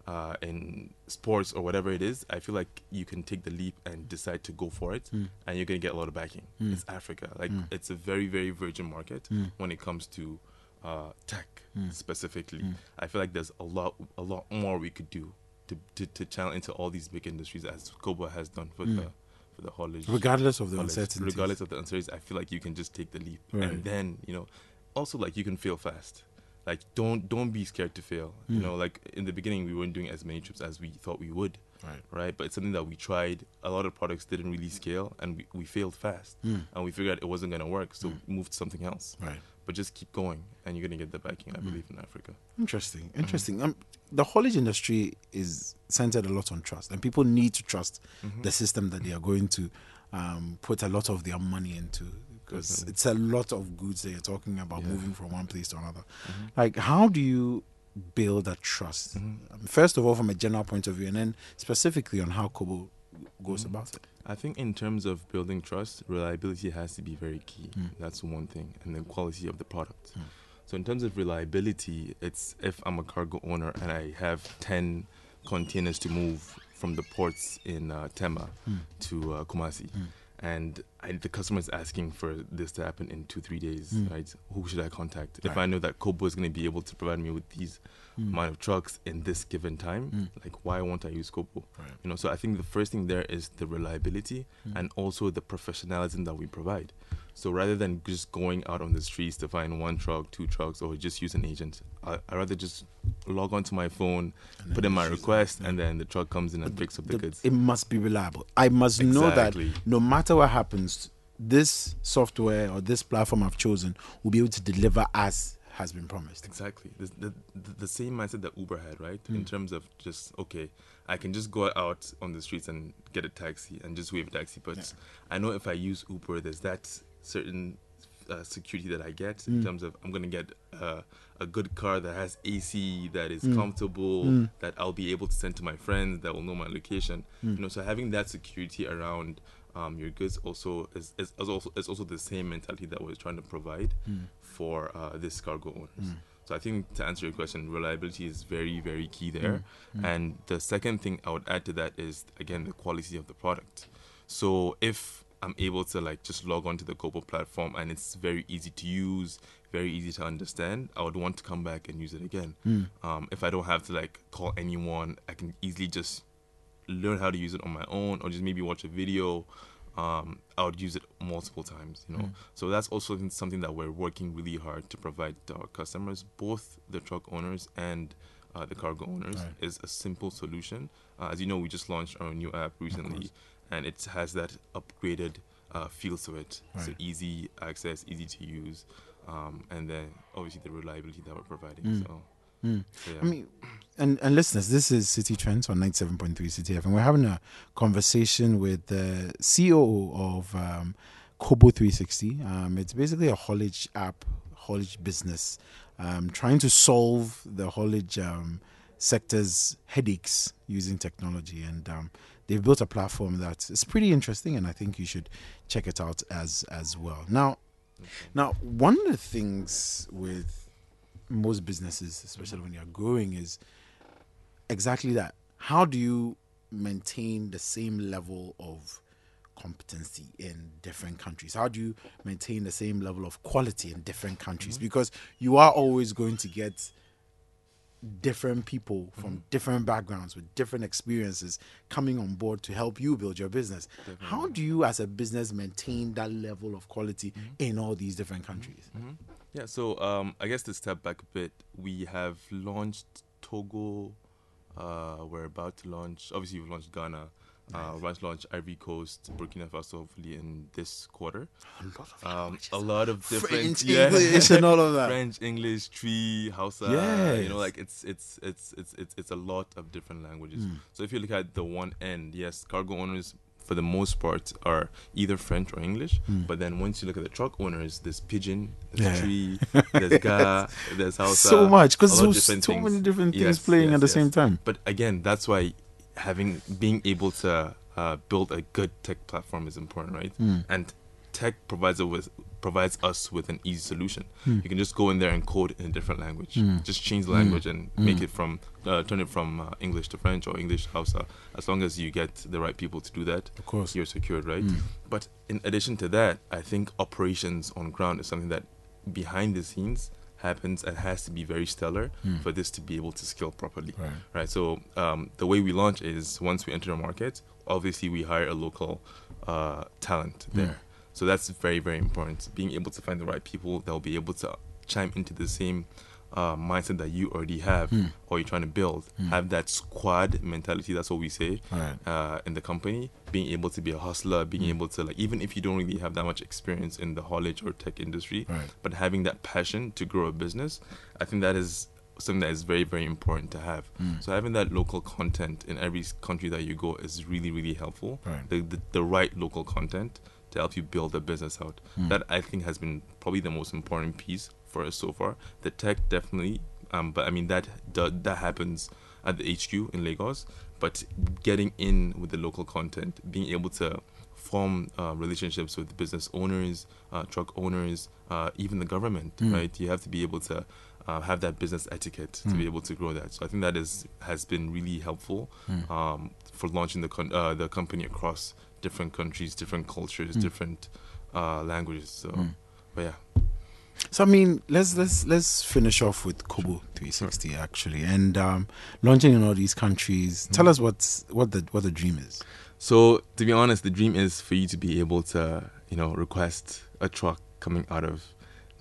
uh, in sports or whatever it is, I feel like you can take the leap and decide to go for it, Mm. and you're gonna get a lot of backing. Mm. It's Africa, like Mm. it's a very very virgin market Mm. when it comes to uh, tech Mm. specifically. Mm. I feel like there's a lot a lot more we could do to to, to channel into all these big industries as Kobo has done for the for the haulage. Regardless of the haulage. uncertainties. Regardless of the uncertainties, I feel like you can just take the leap, Right. and then you know, also like you can fail fast. Like don't don't be scared to fail. You Mm. know, like in the beginning we weren't doing as many trips as we thought we would. Right. Right. But it's something that we tried. A lot of products didn't really scale, and we, we failed fast. Mm. And we figured it wasn't gonna work, so we moved to something else. Right. But just keep going, and you're gonna get the backing. Mm. I believe in Africa. Interesting, interesting. Um, the haulage industry is centered a lot on trust, and people need to trust Mhm. the system that they are going to um, put a lot of their money into because Definitely. it's a lot of goods that you're talking about Yeah. moving from one place to another. Mhm. Like, how do you build that trust? Mhm. Um, first of all, from a general point of view, and then specifically on how Kobo goes Mhm. about it. I think in terms of building trust, reliability has to be very key. Mm. That's one thing, and then quality of the product. Mm. So in terms of reliability, it's if I'm a cargo owner and I have ten containers to move from the ports in uh, Tema Mm. to uh, Kumasi, Mm. And I, the customer is asking for this to happen in two three days, Mm. right? Who should I contact if I know that Kobo is going to be able to provide me with these Mm. amount of trucks in this given time? Mm. Like, why won't I use Kobo? Right. You know, so I think the first thing there is the reliability Mm. and also the professionalism that we provide. So rather than just going out on the streets to find one truck, two trucks, or just use an agent, I I rather just log onto my phone, put in my just use it, request, and then the truck comes in and picks up the, the- goods. It must be reliable. I must know that no matter what happens, this software or this platform I've chosen will be able to deliver as has been promised. Exactly. The, the, the, same mindset that Uber had, right? Mm. In terms of just, okay, I can just go out on the streets and get a taxi and just wave a taxi. But I know if I use Uber, there's that certain uh, security that I get in Mm. terms of I'm going to get uh, a good car that has AC, that is Mm. comfortable, Mm. that I'll be able to send to my friends, that will know my location. Mm. You know, so having that security around um, your goods also is, is, is also is also the same mentality that we're trying to provide Mm. for uh, this cargo owners. Mm. So I think to answer your question, reliability is very very key there. And the second thing I would add to that is again the quality of the product. So if I'm able to like just log onto the Kobo platform and it's very easy to use, very easy to understand, I would want to come back and use it again. Mm. Um, if I don't have to like call anyone, I can easily just learn how to use it on my own or just maybe watch a video. Um, I would use it multiple times, you know. Mm. So that's also something that we're working really hard to provide to our customers, both the truck owners and uh, the cargo owners, Right. is a simple solution. Uh, as you know, we just launched our new app recently, and it has that upgraded uh, feel to it. So easy access, easy to use, um, and then obviously the reliability that we're providing. Mm. So, Mm. so yeah. I mean, and, and listeners, this is City Trends on 97.3 City FM. We're having a conversation with the COO of um, Kobo 360. Um, it's basically a haulage app, haulage business, um, trying to solve the haulage um, sector's headaches using technology. And um, they've built a platform that is pretty interesting, and I think you should check it out as as well. Now, now one of the things with most businesses, especially when you're growing, is exactly that. How do you maintain the same level of competency in different countries? How do you maintain the same level of quality in different countries? Mm-hmm. Because you are always going to get different people from different backgrounds with different experiences coming on board to help you build your business. How do you as a business maintain that level of quality in all these different countries? Mhm. Yeah, so um, I guess to step back a bit, we have launched Togo. Uh, we're about to launch. Obviously, we've launched Ghana. Uh, we're about to launch Ivory Coast, Burkina Faso, hopefully in this quarter. A lot of um, a lot of different French, English, and all of that. French, English, Twi, Hausa. Yeah, you know, like it's it's it's it's it's it's a lot of different languages. Mm. So if you look at the one end, yes, cargo owners for the most part are either French or English. Mm. But then once you look at the truck owners, there's Pidgin, there's Yeah. Twi, there's Ga, there's Hausa. So much because there's so things. many different things playing at the same time. But again, that's why having being able to uh, build a good tech platform is important, right? Mm. And tech provides it with provides us with an easy solution. Mm. You can just go in there and code in a different language. Mm. Just change the language and make Mm. it from uh, turn it from uh, English to French or English to Hausa. As long as you get the right people to do that, of course, you're secured, right? Mm. But in addition to that, I think operations on ground is something that behind the scenes happens and has to be very stellar Mm. for this to be able to scale properly. Right. Right. So um, the way we launch is once we enter a market, obviously we hire a local uh, talent there. Mm. So that's very very important. Being able to find the right people that will be able to chime into the same uh, mindset that you already have Mm. or you're trying to build. Mm. Have that squad mentality. That's what we say Right. uh, in the company. Being able to be a hustler, being Mm. able to like even if you don't really have that much experience in the haulage or tech industry, Right. but having that passion to grow a business, I think that is something that is very very important to have. Mm. So having that local content in every country that you go is really really helpful. Right. The, the the right local content to help you build a business out. Mm. That I think has been probably the most important piece for us so far. The tech definitely, um, but I mean that that, that happens at the HQ in Lagos. But getting in with the local content, being able to form uh, relationships with business owners, uh, truck owners, uh, even the government, Mm. right? You have to be able to uh, have that business etiquette to Mm. be able to grow that. So I think that is has been really helpful Mm. um, for launching the con- uh, the company across different countries, different cultures, Mm. different uh, languages. So, Mm. but yeah. So I mean, let's let's let's finish off with Kobo 360 actually, and um, launching in all these countries. Tell us what's what the what the dream is. So to be honest, the dream is for you to be able to, you know, request a truck coming out of,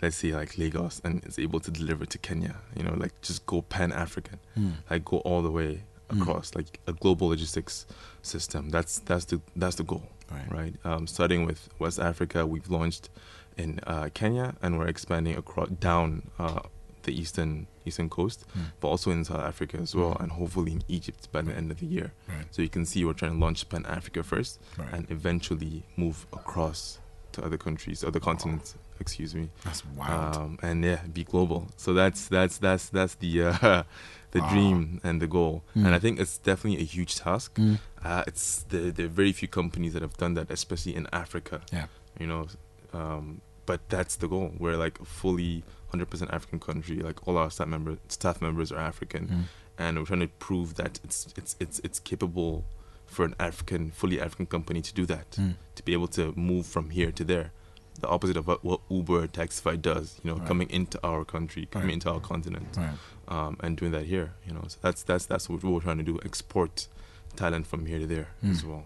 let's say like Lagos, and it's able to deliver to Kenya. You know, like just go pan African, Mm. like go all the way Mm. across, like a global logistics system. That's that's the that's the goal, Right. right? Um, starting with West Africa, we've launched in uh, Kenya, and we're expanding across down uh, the eastern eastern coast, but also in South Africa as well, and hopefully in Egypt by the end of the year. Right. So you can see we're trying to launch Pan Africa first, Right. and eventually move across to other countries, other continents. Excuse me. That's wild. Um, and yeah, be global. So that's that's that's that's the uh, the Wow. dream and the goal. Mm. And I think it's definitely a huge task. Mm. Uh, it's the there are very few companies that have done that, especially in Africa. Yeah. You know, um, but that's the goal. We're like a fully 100% African country. Like all our staff members, staff members are African, Mm. and we're trying to prove that it's it's it's it's capable for an African, fully African company to do that, Mm. to be able to move from here to there. The opposite of what, what Uber, Taxify does, you know, Right. coming into our country, coming Right. into our continent, Right. um, and doing that here. You know, so that's that's that's what we're trying to do: export talent from here to there Mm. as well.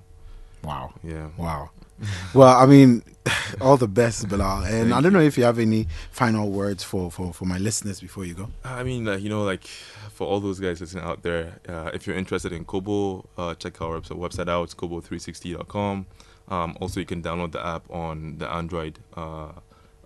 Wow. Yeah. Wow. Well, I mean, all the best, Bilal. And Thank I don't know if you have any final words for, for, for my listeners before you go. I mean, like, you know, like for all those guys listening out there, uh, if you're interested in Kobo, uh, check our website, website out, kobo360.com. Um, also, you can download the app on the Android uh,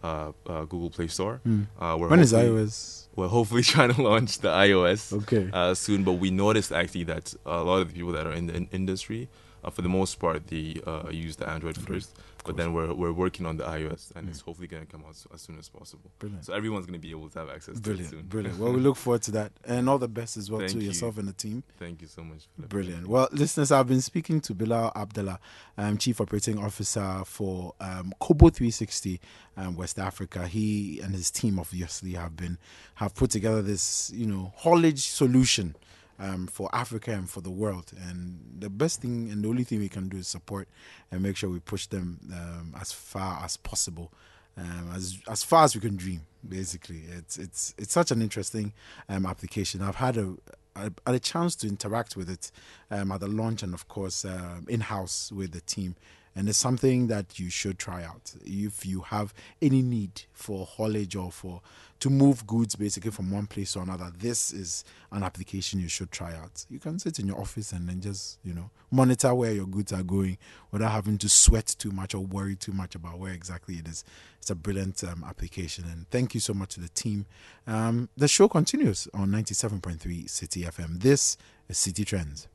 uh, uh, Google Play Store. We're When is hopefully- iOS? We're hopefully trying to launch the iOS Okay. uh, soon, but we noticed actually that a lot of the people that are in the in- industry, uh, for the most part, they uh, use the Android first. But then we're we're working on the iOS, and it's hopefully going to come out s- as soon as possible. Brilliant. So everyone's going to be able to have access to it Brilliant. soon. Brilliant. Well, we look forward to that. And all the best as well Thank to you. yourself and the team. Thank you so much. Philip. Brilliant. Well, listeners, I've been speaking to Bilal Abdullah, um, Chief Operating Officer for um, Kobo 360 um, West Africa. He and his team, obviously, have been have put together this, you know, haulage solution um, for Africa and for the world. And the best thing and the only thing we can do is support and make sure we push them um, as far as possible. Um, as as far as we can dream, basically, it's it's it's such an interesting um, application. I've had a I had a chance to interact with it um, at the launch and, of course, um, in house with the team. And it's something that you should try out if you have any need for haulage or for to move goods basically from one place to another. This is an application you should try out. You can sit in your office and then just you know monitor where your goods are going without having to sweat too much or worry too much about where exactly it is. It's a brilliant um, application, and thank you so much to the team. Um, the show continues on 97.3 Citi FM. This is City Trends.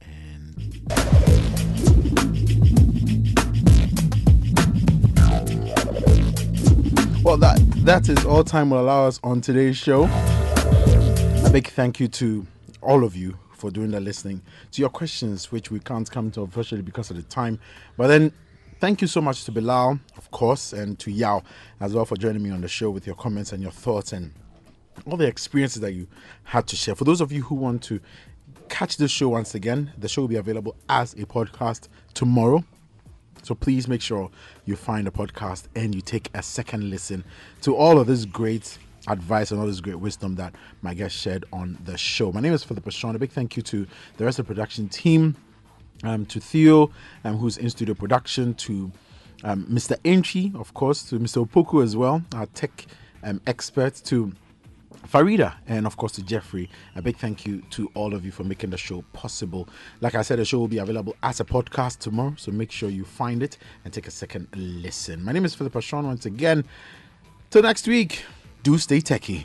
And well, that that is all time will allow us on today's show. A big thank you to all of you for doing the listening to your questions, which we can't come to unfortunately because of the time. But then, thank you so much to Bilal, of course, and to Yao as well for joining me on the show with your comments and your thoughts and all the experiences that you had to share. For those of you who want to catch the show once again, the show will be available as a podcast tomorrow. So please make sure you find the podcast and you take a second listen to all of this great advice and all this great wisdom that my guest shared on the show. My name is Philip Ashon. A big thank you to the rest of the production team, um, to Theo, um, who's in studio production, to um, Mr. Entry, of course, to Mr. Opoku as well, our tech um, expert, to Farida, and of course to Jeffrey. A big thank you to all of you for making the show possible. Like I said, the show will be available as a podcast tomorrow, so make sure you find it and take a second listen. My name is Philip Ashon once again. Till next week, do stay techie.